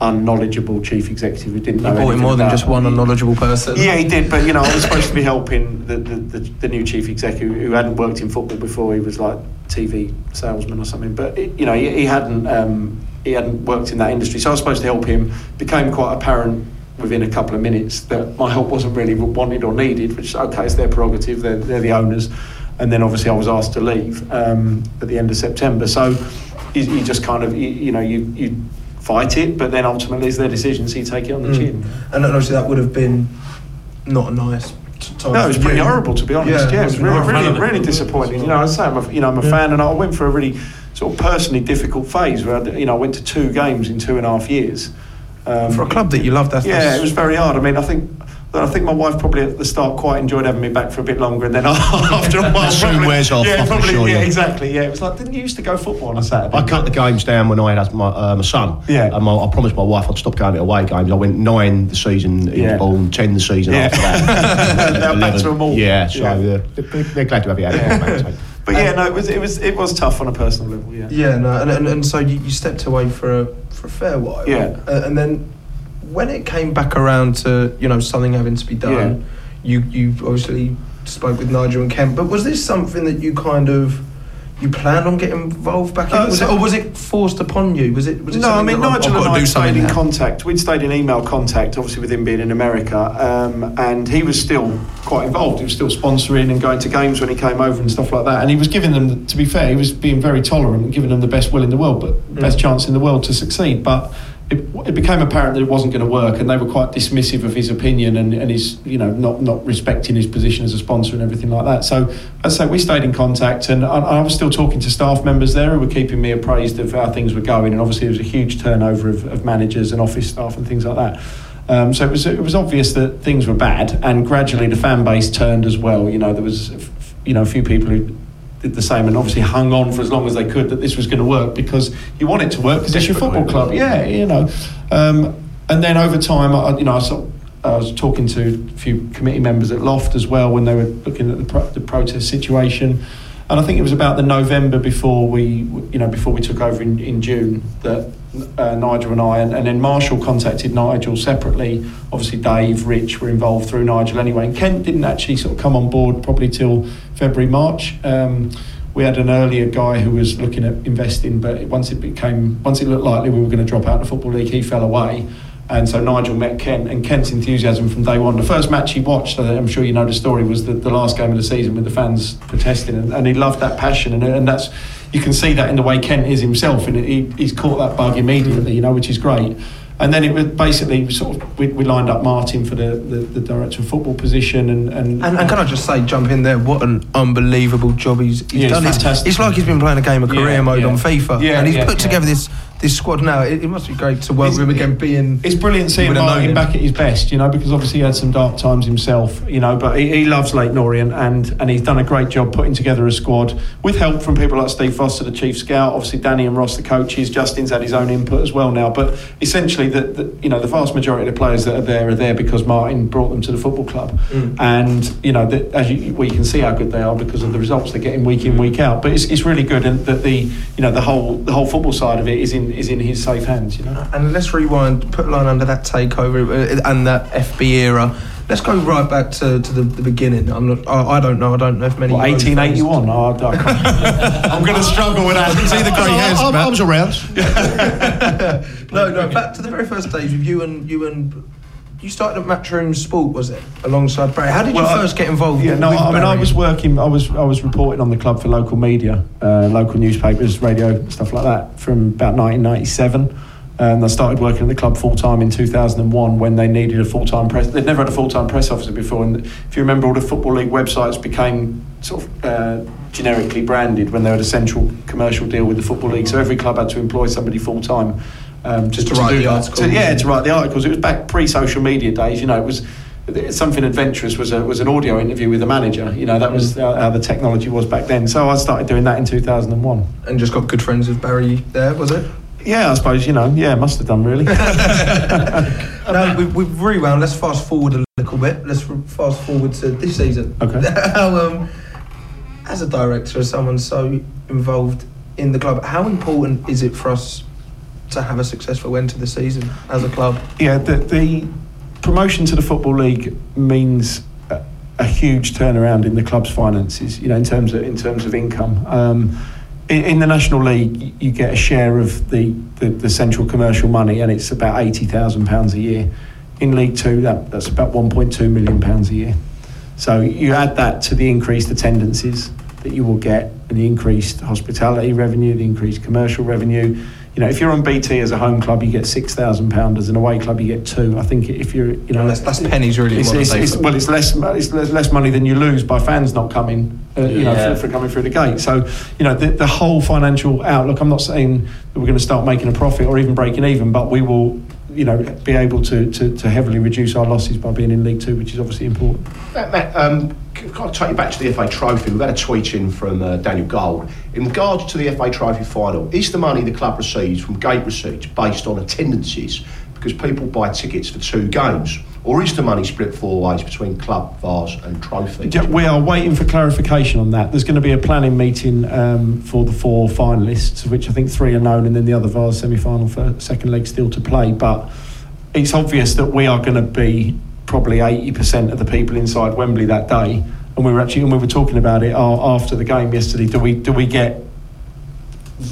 unknowledgeable chief executive who didn't You know brought in more than just one unknowledgeable person. Yeah, he did, but you know, I was supposed to be helping the, the, the, the new chief executive who hadn't worked in football before. He was like TV salesman or something, but it, you know, he, he hadn't um, he hadn't worked in that industry. So I was supposed to help him. Became quite apparent within a couple of minutes that my help wasn't really wanted or needed. Which okay, it's their prerogative. They're, they're the owners. And then obviously I was asked to leave um, at the end of September. So you, you just kind of you, you know you you fight it, but then ultimately it's their decision. So you take it on the Mm. chin. And obviously that would have been not a nice time. No, it was pretty you. horrible to be honest. Yeah, it was really, really, really disappointing. You know, I say I'm a, you know I'm a Yeah. fan, and I went for a really sort of personally difficult phase where I, you know I went to two games in two and a half years. Um, For a club that you love, that's yeah, that's- it was very hard. I mean, I think. I think my wife probably at the start quite enjoyed having me back for a bit longer, and then after a while, That soon probably- wears off, Yeah, can probably. assure Yeah, you. exactly. Yeah, it was like, didn't you used to go football on a Saturday? I cut the games down when I had my, uh, my son. Yeah. And my, I promised my wife I'd stop going to away games. I went nine the season in Yeah. Bourne, ten the season Yeah. after that. Now back to 'em all. Yeah, so Yeah. uh, they're, they're glad to have you out Yeah. there, mate. But yeah, no, it was it was it was tough on a personal level. Yeah. Yeah, no, and, and, and so you, you stepped away for a for a fair while. Yeah. Uh, and then when it came back around to you know something having to be done, you you obviously spoke with Nigel and Kent. But was this something that you kind of you planned on getting involved back in, Uh, was so- it, or was it forced upon you? Was it? Was it No, I mean Nigel I've and I to do had stayed in now? contact. We'd stayed in email contact, obviously with him being in America, um, and he was still quite involved. He was still sponsoring and going to games when he came over and stuff like that. And he was giving them, to be fair, he was being very tolerant and giving them the best will in the world, but Mm. best chance in the world to succeed. But it, it became apparent that it wasn't going to work, and they were quite dismissive of his opinion and, and his, you know, not not respecting his position as a sponsor and everything like that. So, as I say, we stayed in contact, and I, I was still talking to staff members there who were keeping me appraised of how things were going. And obviously, there was a huge turnover of, of managers and office staff and things like that. Um, so it was it was obvious that things were bad, and gradually the fan base turned as well. You know, there was you know a few people who did the same and obviously hung on for as long as they could that this was going to work because you want it to work because it's your football club. Yeah, you know. Um, and then over time, I, you know, I, sort I was talking to a few committee members at Loft as well when they were looking at the, pro- the protest situation. And I think it was about the November before we, you know, before we took over in, in June that uh, Nigel and I, and, and then Marshall contacted Nigel separately. Obviously, Dave, Rich were involved through Nigel anyway. And Kent didn't actually sort of come on board probably till February, March. Um, we had an earlier guy who was looking at investing, but once it became, once it looked likely we were going to drop out of the football league, he fell away. And so Nigel met Kent, and Kent's enthusiasm from day one. The first match he watched, I'm sure you know the story, was the, the last game of the season with the fans protesting, and, and he loved that passion, and, and that's you can see that in the way Kent is himself, and he, he's caught that bug immediately, you know, which is great. And then it was basically sort of we, we lined up Martin for the, the, the director of football position, and and, And, and can I just say, jump in there? What an unbelievable job he's, he's Yeah, done. It's, it's like he's been playing a game of Yeah, career mode yeah. on FIFA, Yeah, and he's yeah, put yeah. together this this squad now. It, it must be great to work It's- with him again. Being It's brilliant seeing Would have known Martin him. back at his best, you know, because obviously he had some dark times himself, you know, but he, he loves Leyton Orient and, and he's done a great job putting together a squad with help from people like Steve Foster, the chief scout, obviously Danny and Ross, the coaches. Justin's had his own input as well now, but essentially, the, the you know, the vast majority of the players that are there are there because Martin brought them to the football club, Mm. and you know, the, as you, we can see how good they are because of the results they're getting week in, week out. But it's, it's really good, and that the you know the whole the whole football side of it is in is in his safe hands, you know. And let's rewind, put a line under that takeover uh, and that FB era. Let's go right back to, to the, the beginning. I'm not. I, I don't know. I don't know if many. What, 1881? Oh, I can't- I'm going to struggle with that. See the grey hairs, I, I, I was around. No, no. Back to the very first days with you and you and you started at Matchroom Sport, was it? Alongside Barry. How did you Well, I- first get involved? Yeah, no, I mean, I was working. I was I was reporting on the club for local media, uh, local newspapers, radio, stuff like that, from about 1997. Um, I started working at the club full time in 2001 when they needed a full time press. They'd never had a full time press officer before, and if you remember, all the football league websites became sort of uh, generically branded when they had a central commercial deal with the football league. So every club had to employ somebody full time. Um, just To write do the articles. To- yeah, to write the articles. It was back pre social media days. You know, it was something adventurous was a, was an audio interview with the manager. You know, that was how, how the technology was back then. So I started doing that in 2001. And just got good friends with Barry there, was it? Yeah, I suppose you know. Yeah, must have done really. now, we've, we've rewound. Let's fast forward a little bit. Let's fast forward to this season. Okay. how, um, as a director, as someone so involved in the club, how important is it for us to have a successful end to the season as a club? yeah, the, the promotion to the football league means a, a huge turnaround in the club's finances. You know, in terms of in terms of income. Um, in, in the National League, you get a share of the, the, the central commercial money, and it's about eighty thousand pounds a year. In League Two, that, that's about one point two million pounds a year. So you add that to the increased attendances that you will get, and the increased hospitality revenue, the increased commercial revenue. You know, if you're on BT as a home club, you get six thousand pound. As an away club, you get two. I think if you're, you know, And that's- that's pennies really It's, it's, it's, well, it's less, it's less less money than you lose by fans not coming. Uh, you know, for, for coming through the gate. So, you know, the, the whole financial outlook. I'm not saying that we're going to start making a profit or even breaking even, but we will. You know, be able to, to, to heavily reduce our losses by being in League Two, which is obviously important. Matt, Matt um, c- can I take you back to the FA Trophy? We've had a tweet in from uh, Daniel Gold. In regards to the FA Trophy final, is the money the club receives from gate receipts based on attendances because people buy tickets for two games? Or is the money split four ways between club, Vase and trophy? We are waiting for clarification on that. There's going to be a planning meeting um, for the four finalists, which I think three are known, and then the other Vase semi-final for second leg still to play. But it's obvious that we are going to be probably 80% of the people inside Wembley that day. And we were actually, and we were talking about it uh, after the game yesterday. Do we do we get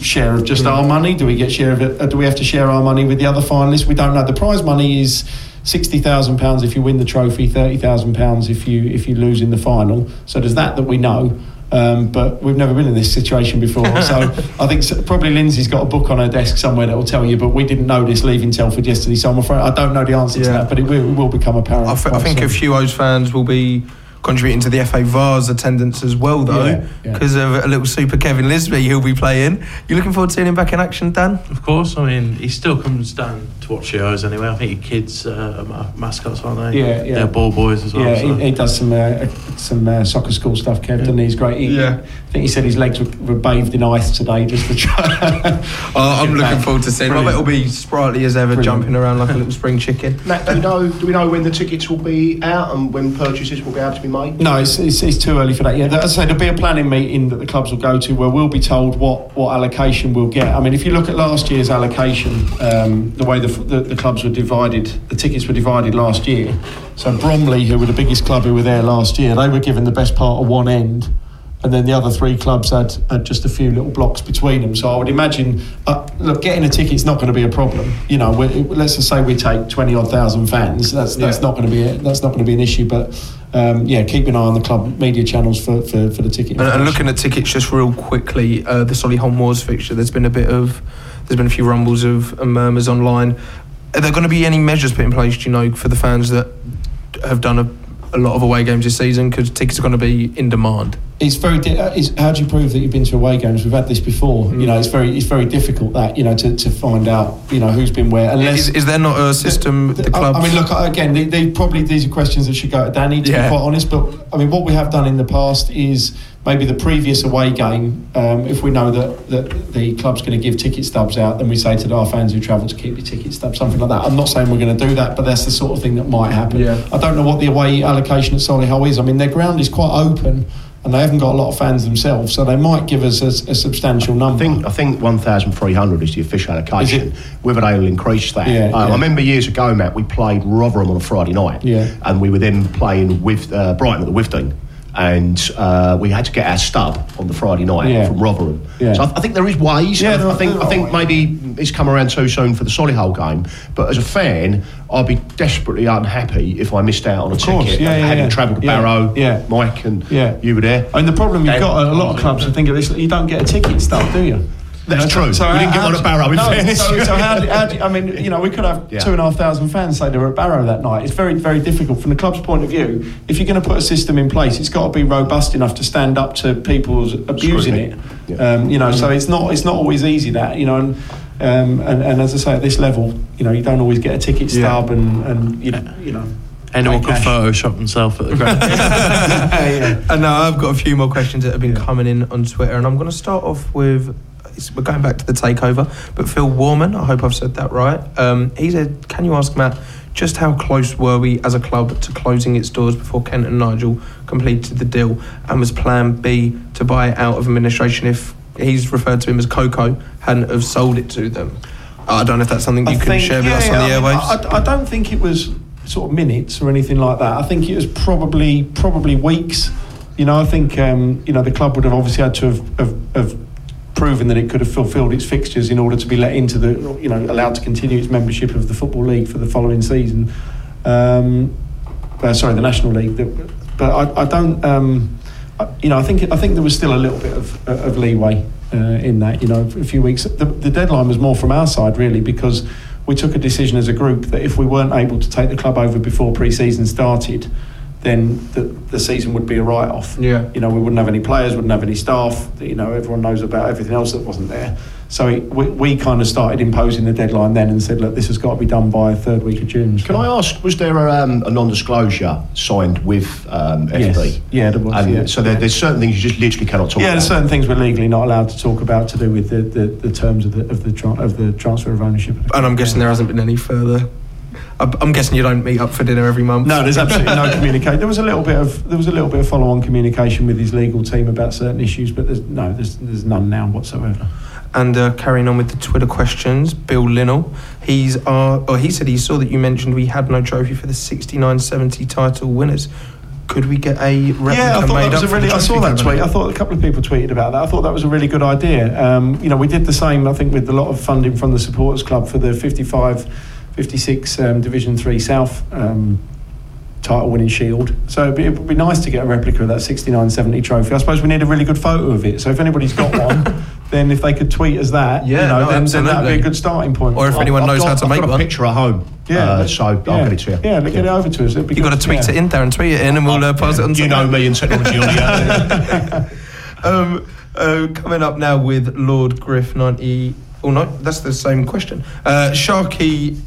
share of just our money? Do we get share of it? Or do we have to share our money with the other finalists? We don't know. The prize money is sixty thousand pounds if you win the trophy, thirty thousand pounds if you if you lose in the final. So there's that that we know. Um, but we've never been in this situation before, so I think s- probably Lindsay's got a book on her desk somewhere that will tell you. But we didn't know this leaving Telford yesterday, so I'm afraid I don't know the answer to that. But it will, it will become apparent. I, th- I think soon. a few O's fans will be contributing to the FA Vase attendance as well, though, Yeah, yeah. because of a little super Kevin Lisbie he'll be playing. You looking forward to seeing him back in action, Dan? Of course, I mean, he still comes down to watch the O's anyway. I think your kids uh, are mascots, aren't they? Yeah, yeah. They're ball boys as well. Yeah, so. he, he does some uh, some uh, soccer school stuff, Kev, doesn't he? He's great. He, Yeah. I think he said his legs were, were bathed in ice today just to try. Oh, I'm looking back. forward to seeing him. I bet he'll be sprightly as ever, Brilliant. jumping around like a little spring chicken. Matt, do we know? Do we know when the tickets will be out and when purchases will be able to be made? No, it's, it's, it's too early for that. Yeah, as I say, there'll be a planning meeting that the clubs will go to where we'll be told what, what allocation we'll get. I mean, if you look at last year's allocation, um, the way the, f- the, the clubs were divided, the tickets were divided last year. So Bromley, who were the biggest club who were there last year, they were given the best part of one end. And then the other three clubs had, had just a few little blocks between them. So I would imagine, uh, look, getting a ticket's not going to be a problem. You know, let's just say we take twenty odd thousand fans. That's that's Yeah. not going to be a, that's not going to be an issue. But um, yeah, keep an eye on the club media channels for, for, for the ticket. And, and looking at tickets just real quickly, uh, the Solihull Moors fixture, there's been a bit of, there's been a few rumbles of and murmurs online. Are there going to be any measures put in place, do you know, for the fans that have done a, a lot of away games this season? Because tickets are going to be in demand. it's very. Di- uh, it's, how do you prove that you've been to away games? We've had this before. You know, it's very it's very difficult that you know to, to find out you know who's been where. Unless Is, is there not a system the, I- I mean, look again. They, they probably these are questions that should go to Danny. To Yeah. be quite honest, but I mean, what we have done in the past is maybe the previous away game. Um, if we know that, that the club's going to give ticket stubs out, then we say to our fans who travel to keep your ticket stub, something like that. I'm not saying we're going to do that, but that's the sort of thing that might happen. Yeah. I don't know what the away allocation at Solihull is. I mean, their ground is quite open. And they haven't got a lot of fans themselves, so they might give us a, a substantial I think I think 1,300 is the official allocation. Whether they'll increase that, Yeah, Uh, yeah. I remember years ago, Matt, we played Rotherham on a Friday night, Yeah. and we were then playing with uh, Brighton at the Withdean, and uh, we had to get our stub on the Friday night Yeah. from Rotherham. Yeah. So I, I think there is ways. Yeah, and I think I think maybe it's come around too soon for the Solihull game. But as a fan, I'd be desperately unhappy if I missed out on a course, ticket. yeah, yeah, having travelled to Barrow, yeah. Mike, and Yeah. you were there. I mean, the problem you've got at a lot of clubs, I think, of this, you don't get a ticket stub, do you? That's true. So we didn't get one at Barrow, in no, fairness. So, so how, do, how do, I mean, you know, we could have Yeah. two and a half thousand fans say they were at Barrow that night. It's very, very difficult from the club's point of view. If you're going to put a system in place, it's got to be robust enough to stand up to people's abusing Scrutiny. it. Um, you know, so it's not, it's not always easy that you know. And, um, and, and as I say, at this level, you know, you don't always get a ticket Yeah. stub, and, and you know, you know. Anyone pay could. Photoshop themselves at the ground. yeah. And now I've got a few more questions that have been coming in on Twitter, and I'm going to start off with. We're going back to the takeover, but Phil Warman, I hope I've said that right. Um, he said, "Can you ask Matt just how close were we as a club to closing its doors before Kent and Nigel completed the deal, and was Plan B to buy it out of administration if he's referred to him as Coco hadn't have sold it to them?" I don't know if that's something you I can think- share with yeah, us on the I mean, airwaves. I, I don't think it was sort of minutes or anything like that. I think it was probably probably weeks. You know, I think um, you know the club would have obviously had to have, have, have proven that it could have fulfilled its fixtures in order to be let into the you know allowed to continue its membership of the football league for the following season. Um, uh, sorry, the national league. But I, I don't. Um, I- you know, I think I think there was still a little bit of, of leeway uh, in that. You know, a few weeks. The, the deadline was more from our side really because we took a decision as a group that if we weren't able to take the club over before pre-season started, then the, the season would be a write-off. Yeah. You know, we wouldn't have any players, wouldn't have any staff. You know, everyone knows about everything else that wasn't there. So it, we, we kind of started imposing the deadline then and said, look, this has got to be done by third week of June. Can I ask, was there a, um, a non-disclosure signed with um, FB? Yes. Yeah, there was, And yeah. so there, there's certain things you just literally cannot talk Yeah, about. Yeah, there's certain things we're legally not allowed to talk about to do with the, the, the terms of the of the tra- of the transfer of ownership. and I'm club. guessing there hasn't been any further. I'm guessing you don't meet up for dinner every month. No, there's absolutely no communication. There was a little bit of there was a little bit of follow-on communication with his legal team about certain issues, but there's no, there's there's none now whatsoever. And uh, carrying on with the Twitter questions, Bill Linnell, he's uh, or he said he saw that you mentioned we had no trophy for the 69-70 title winners. Could we get a replica Yeah, I thought that was a really. I saw that tweet. I thought a couple of people tweeted about that. I thought that was a really good idea. Um, you know, we did the same. I think with a lot of funding from the supporters club for the 55, 56 um, Division Three South. Um, title winning shield so it'd be, it would be nice to get a replica of that 69-70 trophy I suppose we need a really good photo of it so if anybody's got one then if they could tweet us that Yeah, you know, no, then, then that'd be a good starting point Or if anyone I've knows got, how to I've make got a one. picture at home. yeah, uh, so I'll yeah. get it to you. yeah get it over to us You've got to tweet yeah. it in there and tweet it in, and we'll uh, pass it on. to You know me and technology on the um, uh, coming up now with Lord Griff 90. Oh, no, that's the same question. Uh, Sharky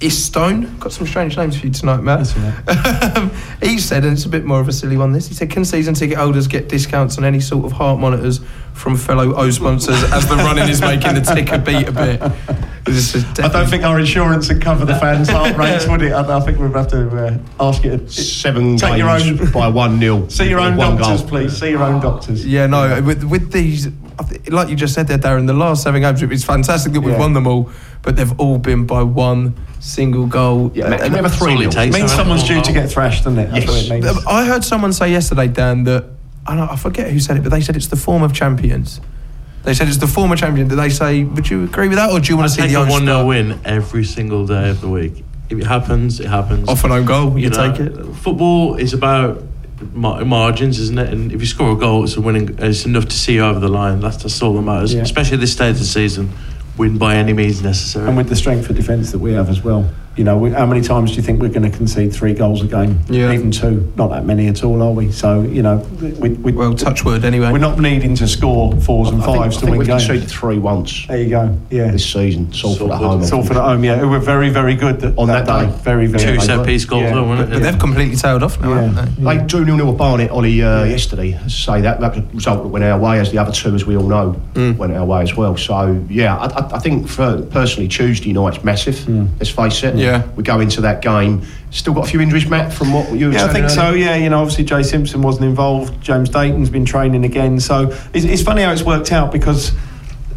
Istone. Got some strange names for you tonight, Matt. That's Um, he said, and it's a bit more of a silly one this, he said, can season ticket holders get discounts on any sort of heart monitors from fellow O sponsors as the running is making the ticker beat a bit? This is I don't think our insurance would cover the fans' heart rates, would it? I, I think we'd have to uh, ask you to Seven Take your own- by one nil. see your own doctors, goal. please. See your own doctors. Yeah, no, with, with these, I thi- like you just said there, Darin, the last seven games, it's fantastic that we've Yeah. won them all, but they've all been by one single goal. Yeah, And- can we have a That's all three it nil? It means someone's due to get thrashed, doesn't it? That's Yes. what it means. I heard someone say yesterday, Dan, that I, I forget who said it, but they said it's the form of champions. They said it's the former champion. Did they say? Would you agree with that, or do you want to see take the a one 0 star? win every single day of the week. If it happens, it happens. off an own goal? You, know, take it. Football is about mar- margins, isn't it? And if you score a goal, it's a winning. It's enough to see you over the line. That's, that's all that matters. Yeah. Especially at this stage of the season, win by any means necessary. and with the strength of defence that we have as well. You know, we, how many times do you think we're going to concede three goals a game? Yeah. Even two. Not that many at all, are we? So, you know, we, we, Well, touch wood anyway. we're not needing to score fours and I think, fives I to think win we've games. conceded three once There you go. Yeah. this season. Salford at Salford. home. Salford at home, yeah. Who were very, very good that, On that day. Very, very Two set piece goals, Yeah. though, wasn't but it? they've completely tailed off now, Yeah. haven't they? They drew nil nil at Barnet, Ollie, uh, yesterday. As I say, that, that was a result that went our way, as the other two, as we all know, Mm. went our way as well. So, yeah, I, I, I think for personally, Tuesday night's massive, let's face it. Yeah. We go into that game. Still got a few injuries, Matt, from what you were Yeah, I think so. Yeah, you know, obviously Jay Simpson wasn't involved. James Dayton's been training again. So it's, it's funny how it's worked out because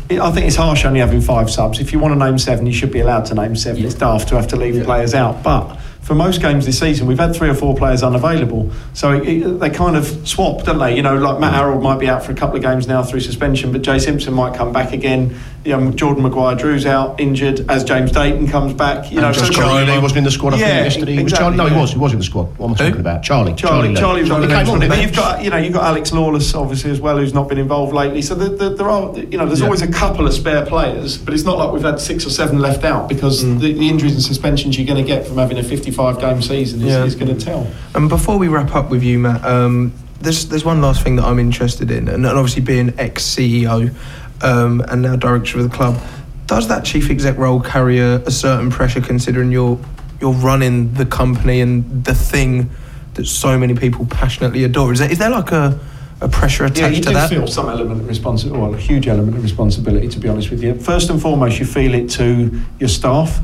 it, I think it's harsh only having five subs. If you want to name seven, you should be allowed to name seven. It's daft to have to leave players out. But for most games this season, we've had three or four players unavailable. So it, it, they kind of swap, don't they? You know, like Matt Harrold might be out for a couple of games now through suspension, but Jay Simpson might come back again. You know, Jordan Maguire Drew's out injured as James Dayton comes back. You know, and Josh so Charlie wasn't in the squad. I Yeah, think yesterday. He was exactly, Charlie. No, he was. He was in the squad. What am I talking about? Charlie. Charlie, Charlie, was on the He bench, came on wasn't he? the But bench. you've got, you know, you've got Alex Lawless obviously as well, who's not been involved lately. So there, there, there are, you know, there's Yeah. always a couple of spare players, but it's not like we've had six or seven left out because Mm. the, the injuries and suspensions you're going to get from having a 55 game season is, Yeah. is going to tell. And before we wrap up with you, Matt, um, there's there's one last thing that I'm interested in, and, and obviously being ex CEO um, and now director of the club, does that chief exec role carry a, a certain pressure considering you're you're running the company and the thing that so many people passionately adore? Is there, is there like a a pressure attached Yeah, you to do that? feel some element of responsibility, well, a huge element of responsibility, to be honest with you. First and foremost, you feel it to your staff,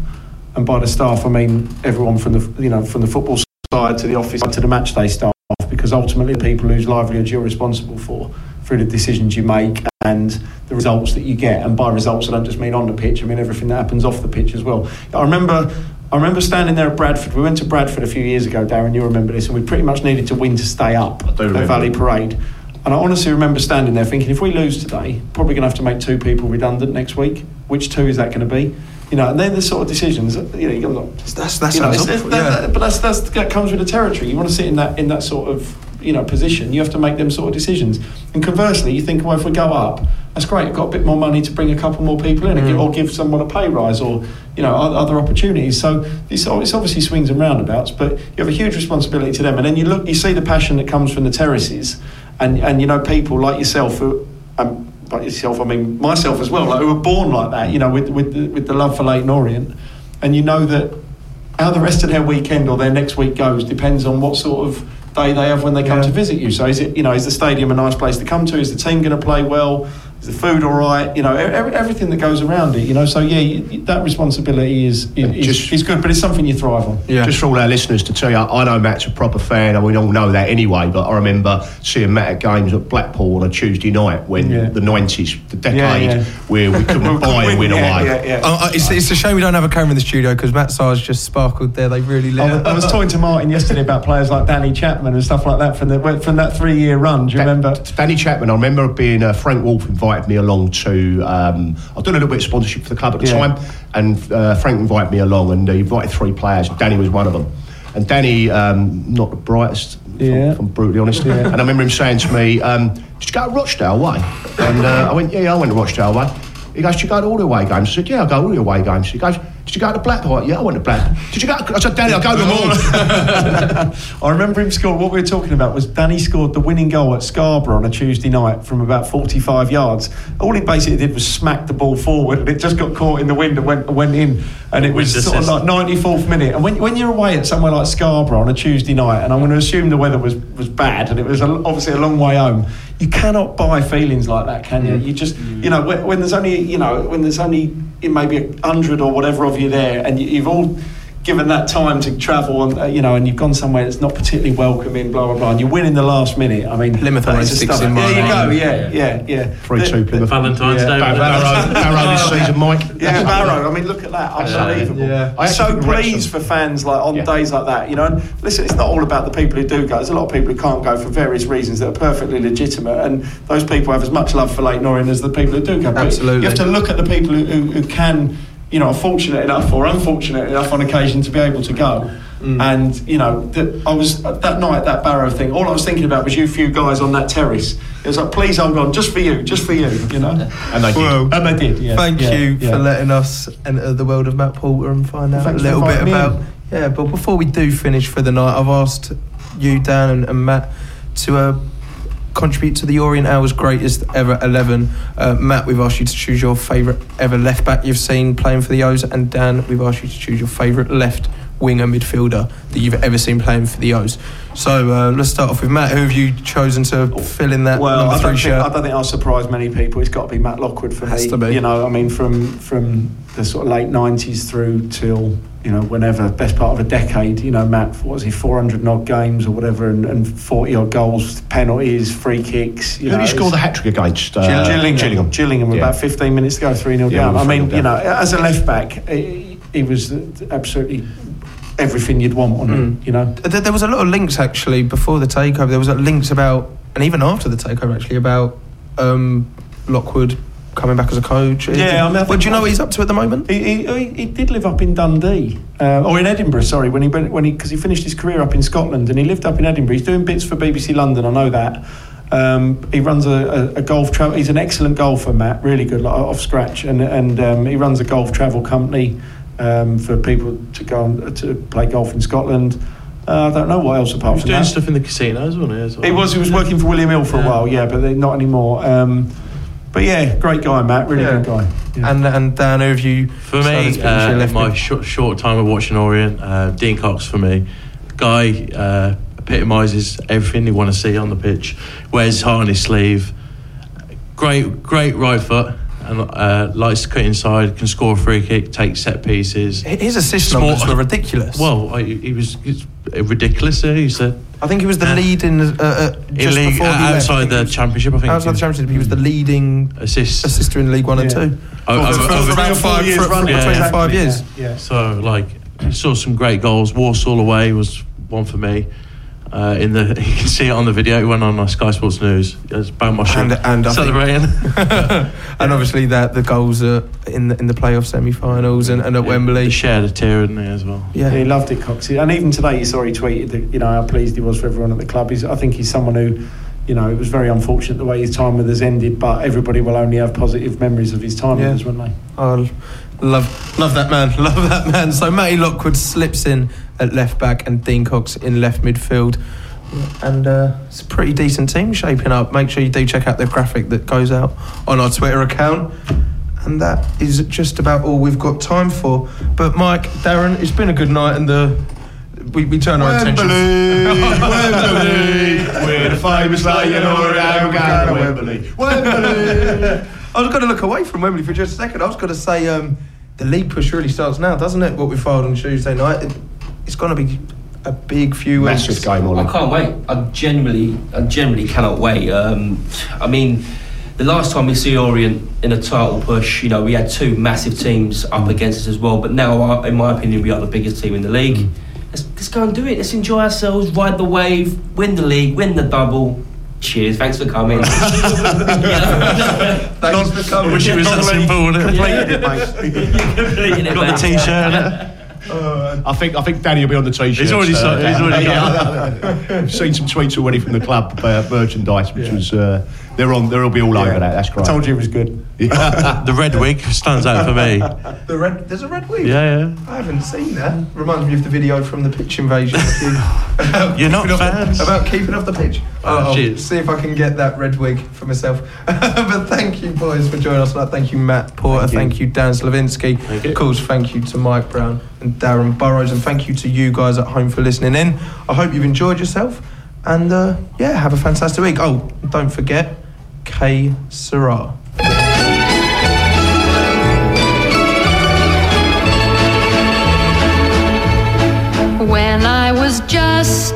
and by the staff, I mean everyone from the you know from the football side to the office to the match day staff, because ultimately the people whose livelihoods you're responsible for through the decisions you make and the results that you get. And by results, I don't just mean on the pitch; I mean everything that happens off the pitch as well. I remember. I remember standing there at Bradford. We went to Bradford a few years ago, Darin. You remember this, and we pretty much needed to win to stay up at remember. Valley Parade. And I honestly remember standing there thinking, if we lose today, probably going to have to make two people redundant next week. Which two is that going to be? You know, and then the sort of decisions. You know, you got That's that you know, it's- that- yeah. that- but that's, that's that comes with the territory. You want to sit in that in that sort of you know position. You have to make them sort of decisions. And conversely, you think, well, if we go up, that's great. I've got a bit more money to bring a couple more people in, give, or give someone a pay rise, or you know, other opportunities. So it's, it's obviously swings and roundabouts, but you have a huge responsibility to them. And then you look, you see the passion that comes from the terraces, and and you know, people like yourself who. Um, like yourself, I mean myself as well, like who were born like that, you know, with with the, with the love for Leyton Orient, and you know that how the rest of their weekend or their next week goes depends on what sort of day they have when they come Yeah. to visit you. So is it, you know, is the stadium a nice place to come to? Is the team going to play well? Is the food all right? You know, every, everything that goes around it. You know, so yeah, you, that responsibility is is, just- is good, but it's something you thrive on. Yeah. Just for all our listeners to tell you, I know Matt's a proper fan, and we all know that anyway. But I remember seeing Matt at games at Blackpool on a Tuesday night when Yeah. the nineties, the decade Yeah, yeah. where we couldn't buy and win yeah, away. Yeah, yeah. Oh, uh, it's, it's a shame we don't have a camera in the studio because Matt Sars just sparkled there. They really lit I was. I was talking to Martin yesterday about players like Danny Chapman and stuff like that from the from that three year run. Do you remember? Danny Chapman, I remember being uh, Frank Woolf invited me along to. Um, I've done a little bit of sponsorship for the club at the Yeah. time, and uh, Frank invited me along, and he invited three players. Danny was one of them, and Danny, um, not the brightest. if I'm- Yeah. If I'm brutally honest. And I remember him saying to me, um, "Did you go to Rochdale Way?" And uh, I went, "Yeah, yeah, I went to Rochdale Way." He goes, "Did you go to all the away games?" I said, "Yeah, I go all the away games." He goes, "Did you go to Blackpool?" Yeah, I went to Blackpool. Did you go? I said, "Danny, I go to them all." I remember him scored. What we were talking about was Danny scored the winning goal at Scarborough on a Tuesday night from about 45 yards. All he basically did was smack the ball forward, and it just got caught in the wind and went went in. And it was sort of like 94th minute. And when, when you're away at somewhere like Scarborough on a Tuesday night, and I'm going to assume the weather was was bad, and it was a, obviously a long way home. You cannot buy feelings like that, can you? Mm. You just, mm. you know, when, when there's only, you know, when there's only maybe a hundred or whatever of you there, and you, you've all given that time to travel and uh, you know and you've gone somewhere that's not particularly welcoming blah blah blah and you win in the last minute I mean Plymouth always is a sticks stunner. in my there you go yeah yeah yeah Three The- two the- Plymouth. Valentine's Yeah. Day. Barrow. Barrow, Barrow this season, Mike. yeah, Barrow. I mean, look at that. Unbelievable. Yeah. I I'm so pleased for fans like on Yeah. days like that. You know, and listen, it's not all about the people who do go. There's a lot of people who can't go for various reasons that are perfectly legitimate, and those people have as much love for Leyton Orient as the people who do go. But Absolutely. You have to look at the people who, who, who can, you know, fortunate enough or unfortunate enough on occasion to be able to go. Mm. And you know, that I was that night that Barrow thing. All I was thinking about was you few guys on that terrace. It was like, please hold on, just for you, just for you. You know. And they did. Well, And they did. Yeah. Thank yeah, you yeah. for letting us enter the world of Matt Porter and find out Thanks a little bit inviting me about. Yeah, but before we do finish for the night, I've asked you, Dan, and, and Matt to uh, contribute to the Orient Hour's greatest ever 11. Uh, Matt, we've asked you to choose your favourite ever left back you've seen playing for the O's, and Dan, we've asked you to choose your favourite left winger midfielder that you've ever seen playing for the O's. So uh, let's start off with Matt. Who have you chosen to fill in that Well, number I three don't, think. I don't think I'll surprise many people. It's got to be Matt Lockwood for Has me. to be. You know, I mean, from from the sort of late nineties through till you know whenever, best part of a decade. You know, Matt, what was he, four hundred odd games or whatever, and, and forty odd goals, penalties, free kicks. You Who know, did he score the hat trick against? Uh, Gillingham. Gillingham. Gillingham, Yeah. about 15 minutes to go, 3 0 Yeah, down. I mean, 3-0 you know, as a left back, he, he was absolutely everything you'd want on Mm. it. You know. There, there was a lot of links actually before the takeover. There was links about, and even after the takeover, actually about um, Lockwood coming back as a coach. Yeah, I mean, I What think- do you know what he's up to at the moment? He, he, he, he did live up in Dundee, uh, or in Edinburgh. Sorry, when he went- when he because he finished his career up in Scotland and he lived up in Edinburgh. He's doing bits for BBC London. I know that. Um, he runs a, a, a golf travel. He's an excellent golfer, Matt. Really good, like, off scratch, and and um, he runs a golf travel company um, for people to go and, to play golf in Scotland. Uh, I don't know what else He apart was from doing that. stuff in the casinos, wasn't he? As well? He was. He was working for William Hill for a while, yeah, but they- not anymore. Um, but yeah, great guy, Matt. Really Yeah. good guy. Yeah. And and Dan, who have you? For me, to uh, left my short, short time of watching Orient, uh, Dean Cox for me. Guy uh, epitomises everything you want to see on the pitch. Wears his heart on his sleeve. Great, great right foot. And uh, likes to cut inside, can score a free kick, take set pieces. his assist Small- numbers were ridiculous. Well, I, he was ridiculous. He said I think he was the Uh, lead in uh, uh, just league before he uh, left. I outside think the was- championship. I think outside the championship, he was the leading assist assister in League One and Yeah. Two Oh, for, for- for about four five, years for, for running. between Yeah. five years. Yeah. So like saw some great goals. Walsall away was one for me. Uh, in the you can see it on the video. It went on uh, Sky Sports News. It was my shirt, And- and I think- celebrating. and obviously that the goals are in the in the playoff semi-finals and, and at Wembley. He shared a tear in there as well. Yeah. Yeah, he loved it, Cox. And even today, you saw he tweeted that you know how pleased he was for everyone at the club. He's, I think he's someone who, you know, it was very unfortunate the way his time with us ended, but everybody will only have positive memories of his time Yeah. with us, won't they? Oh, love, love that man, love that man. So Matty Lockwood slips in at left back and Dean Cox in left midfield, and uh, it's a pretty decent team shaping up. Make sure you do check out the graphic that goes out on our Twitter account. And that is just about all we've got time for. But Mike, Darin, it's been a good night, and the we, we turn our attention. Wembley, we're the famous Leyton Orient, we're going to Wembley. Wembley. I was going to look away from Wembley for just a second. I was going to say um, the league push really starts now, doesn't it? What we filed on Tuesday night. It, it's going to be a big few Massive weeks. game, I can't wait. I genuinely, I genuinely cannot wait. Um, I mean, the last time we see Orient in a title push, you know, we had two massive teams up against us as well. But now, uh, in my opinion, we are the biggest team in the league. Let's, let's go and do it. Let's enjoy ourselves, ride the wave, win the league, win the double. Cheers. Thanks for coming. Thanks for coming. I Wish it was that simple, wouldn't it? Completed it, mate. Completing it, Got the t-shirt. innit? I think I think Danny will be on the t-shirt. He's already uh, so- he's already yeah. I've seen some tweets already from the club about merchandise, which was uh, they're on. They'll be all over that. That's I told you it was good. the red wig stands out for me. The red, there's a red wig. Yeah, yeah. I haven't seen that. Reminds me of the video from the pitch invasion. about You're not keeping off- fans? About keeping off the pitch. Oh, I'll see if I can get that red wig for myself. but thank you, boys, for joining us tonight. Thank you, Matt Porter. Thank you, Dan Slawinski. Thank you. Of course, thank you to Mike Brown and Darin Burrows. And thank you to you guys at home for listening in. I hope you've enjoyed yourself. And uh, yeah, have a fantastic week. Oh, don't forget, Que sera. When I was just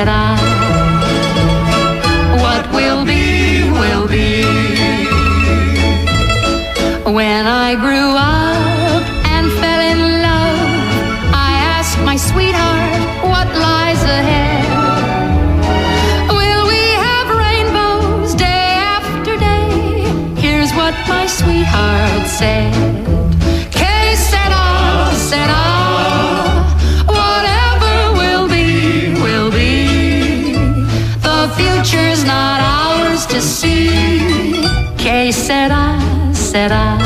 sera. What will be, will be. When I grew up sera.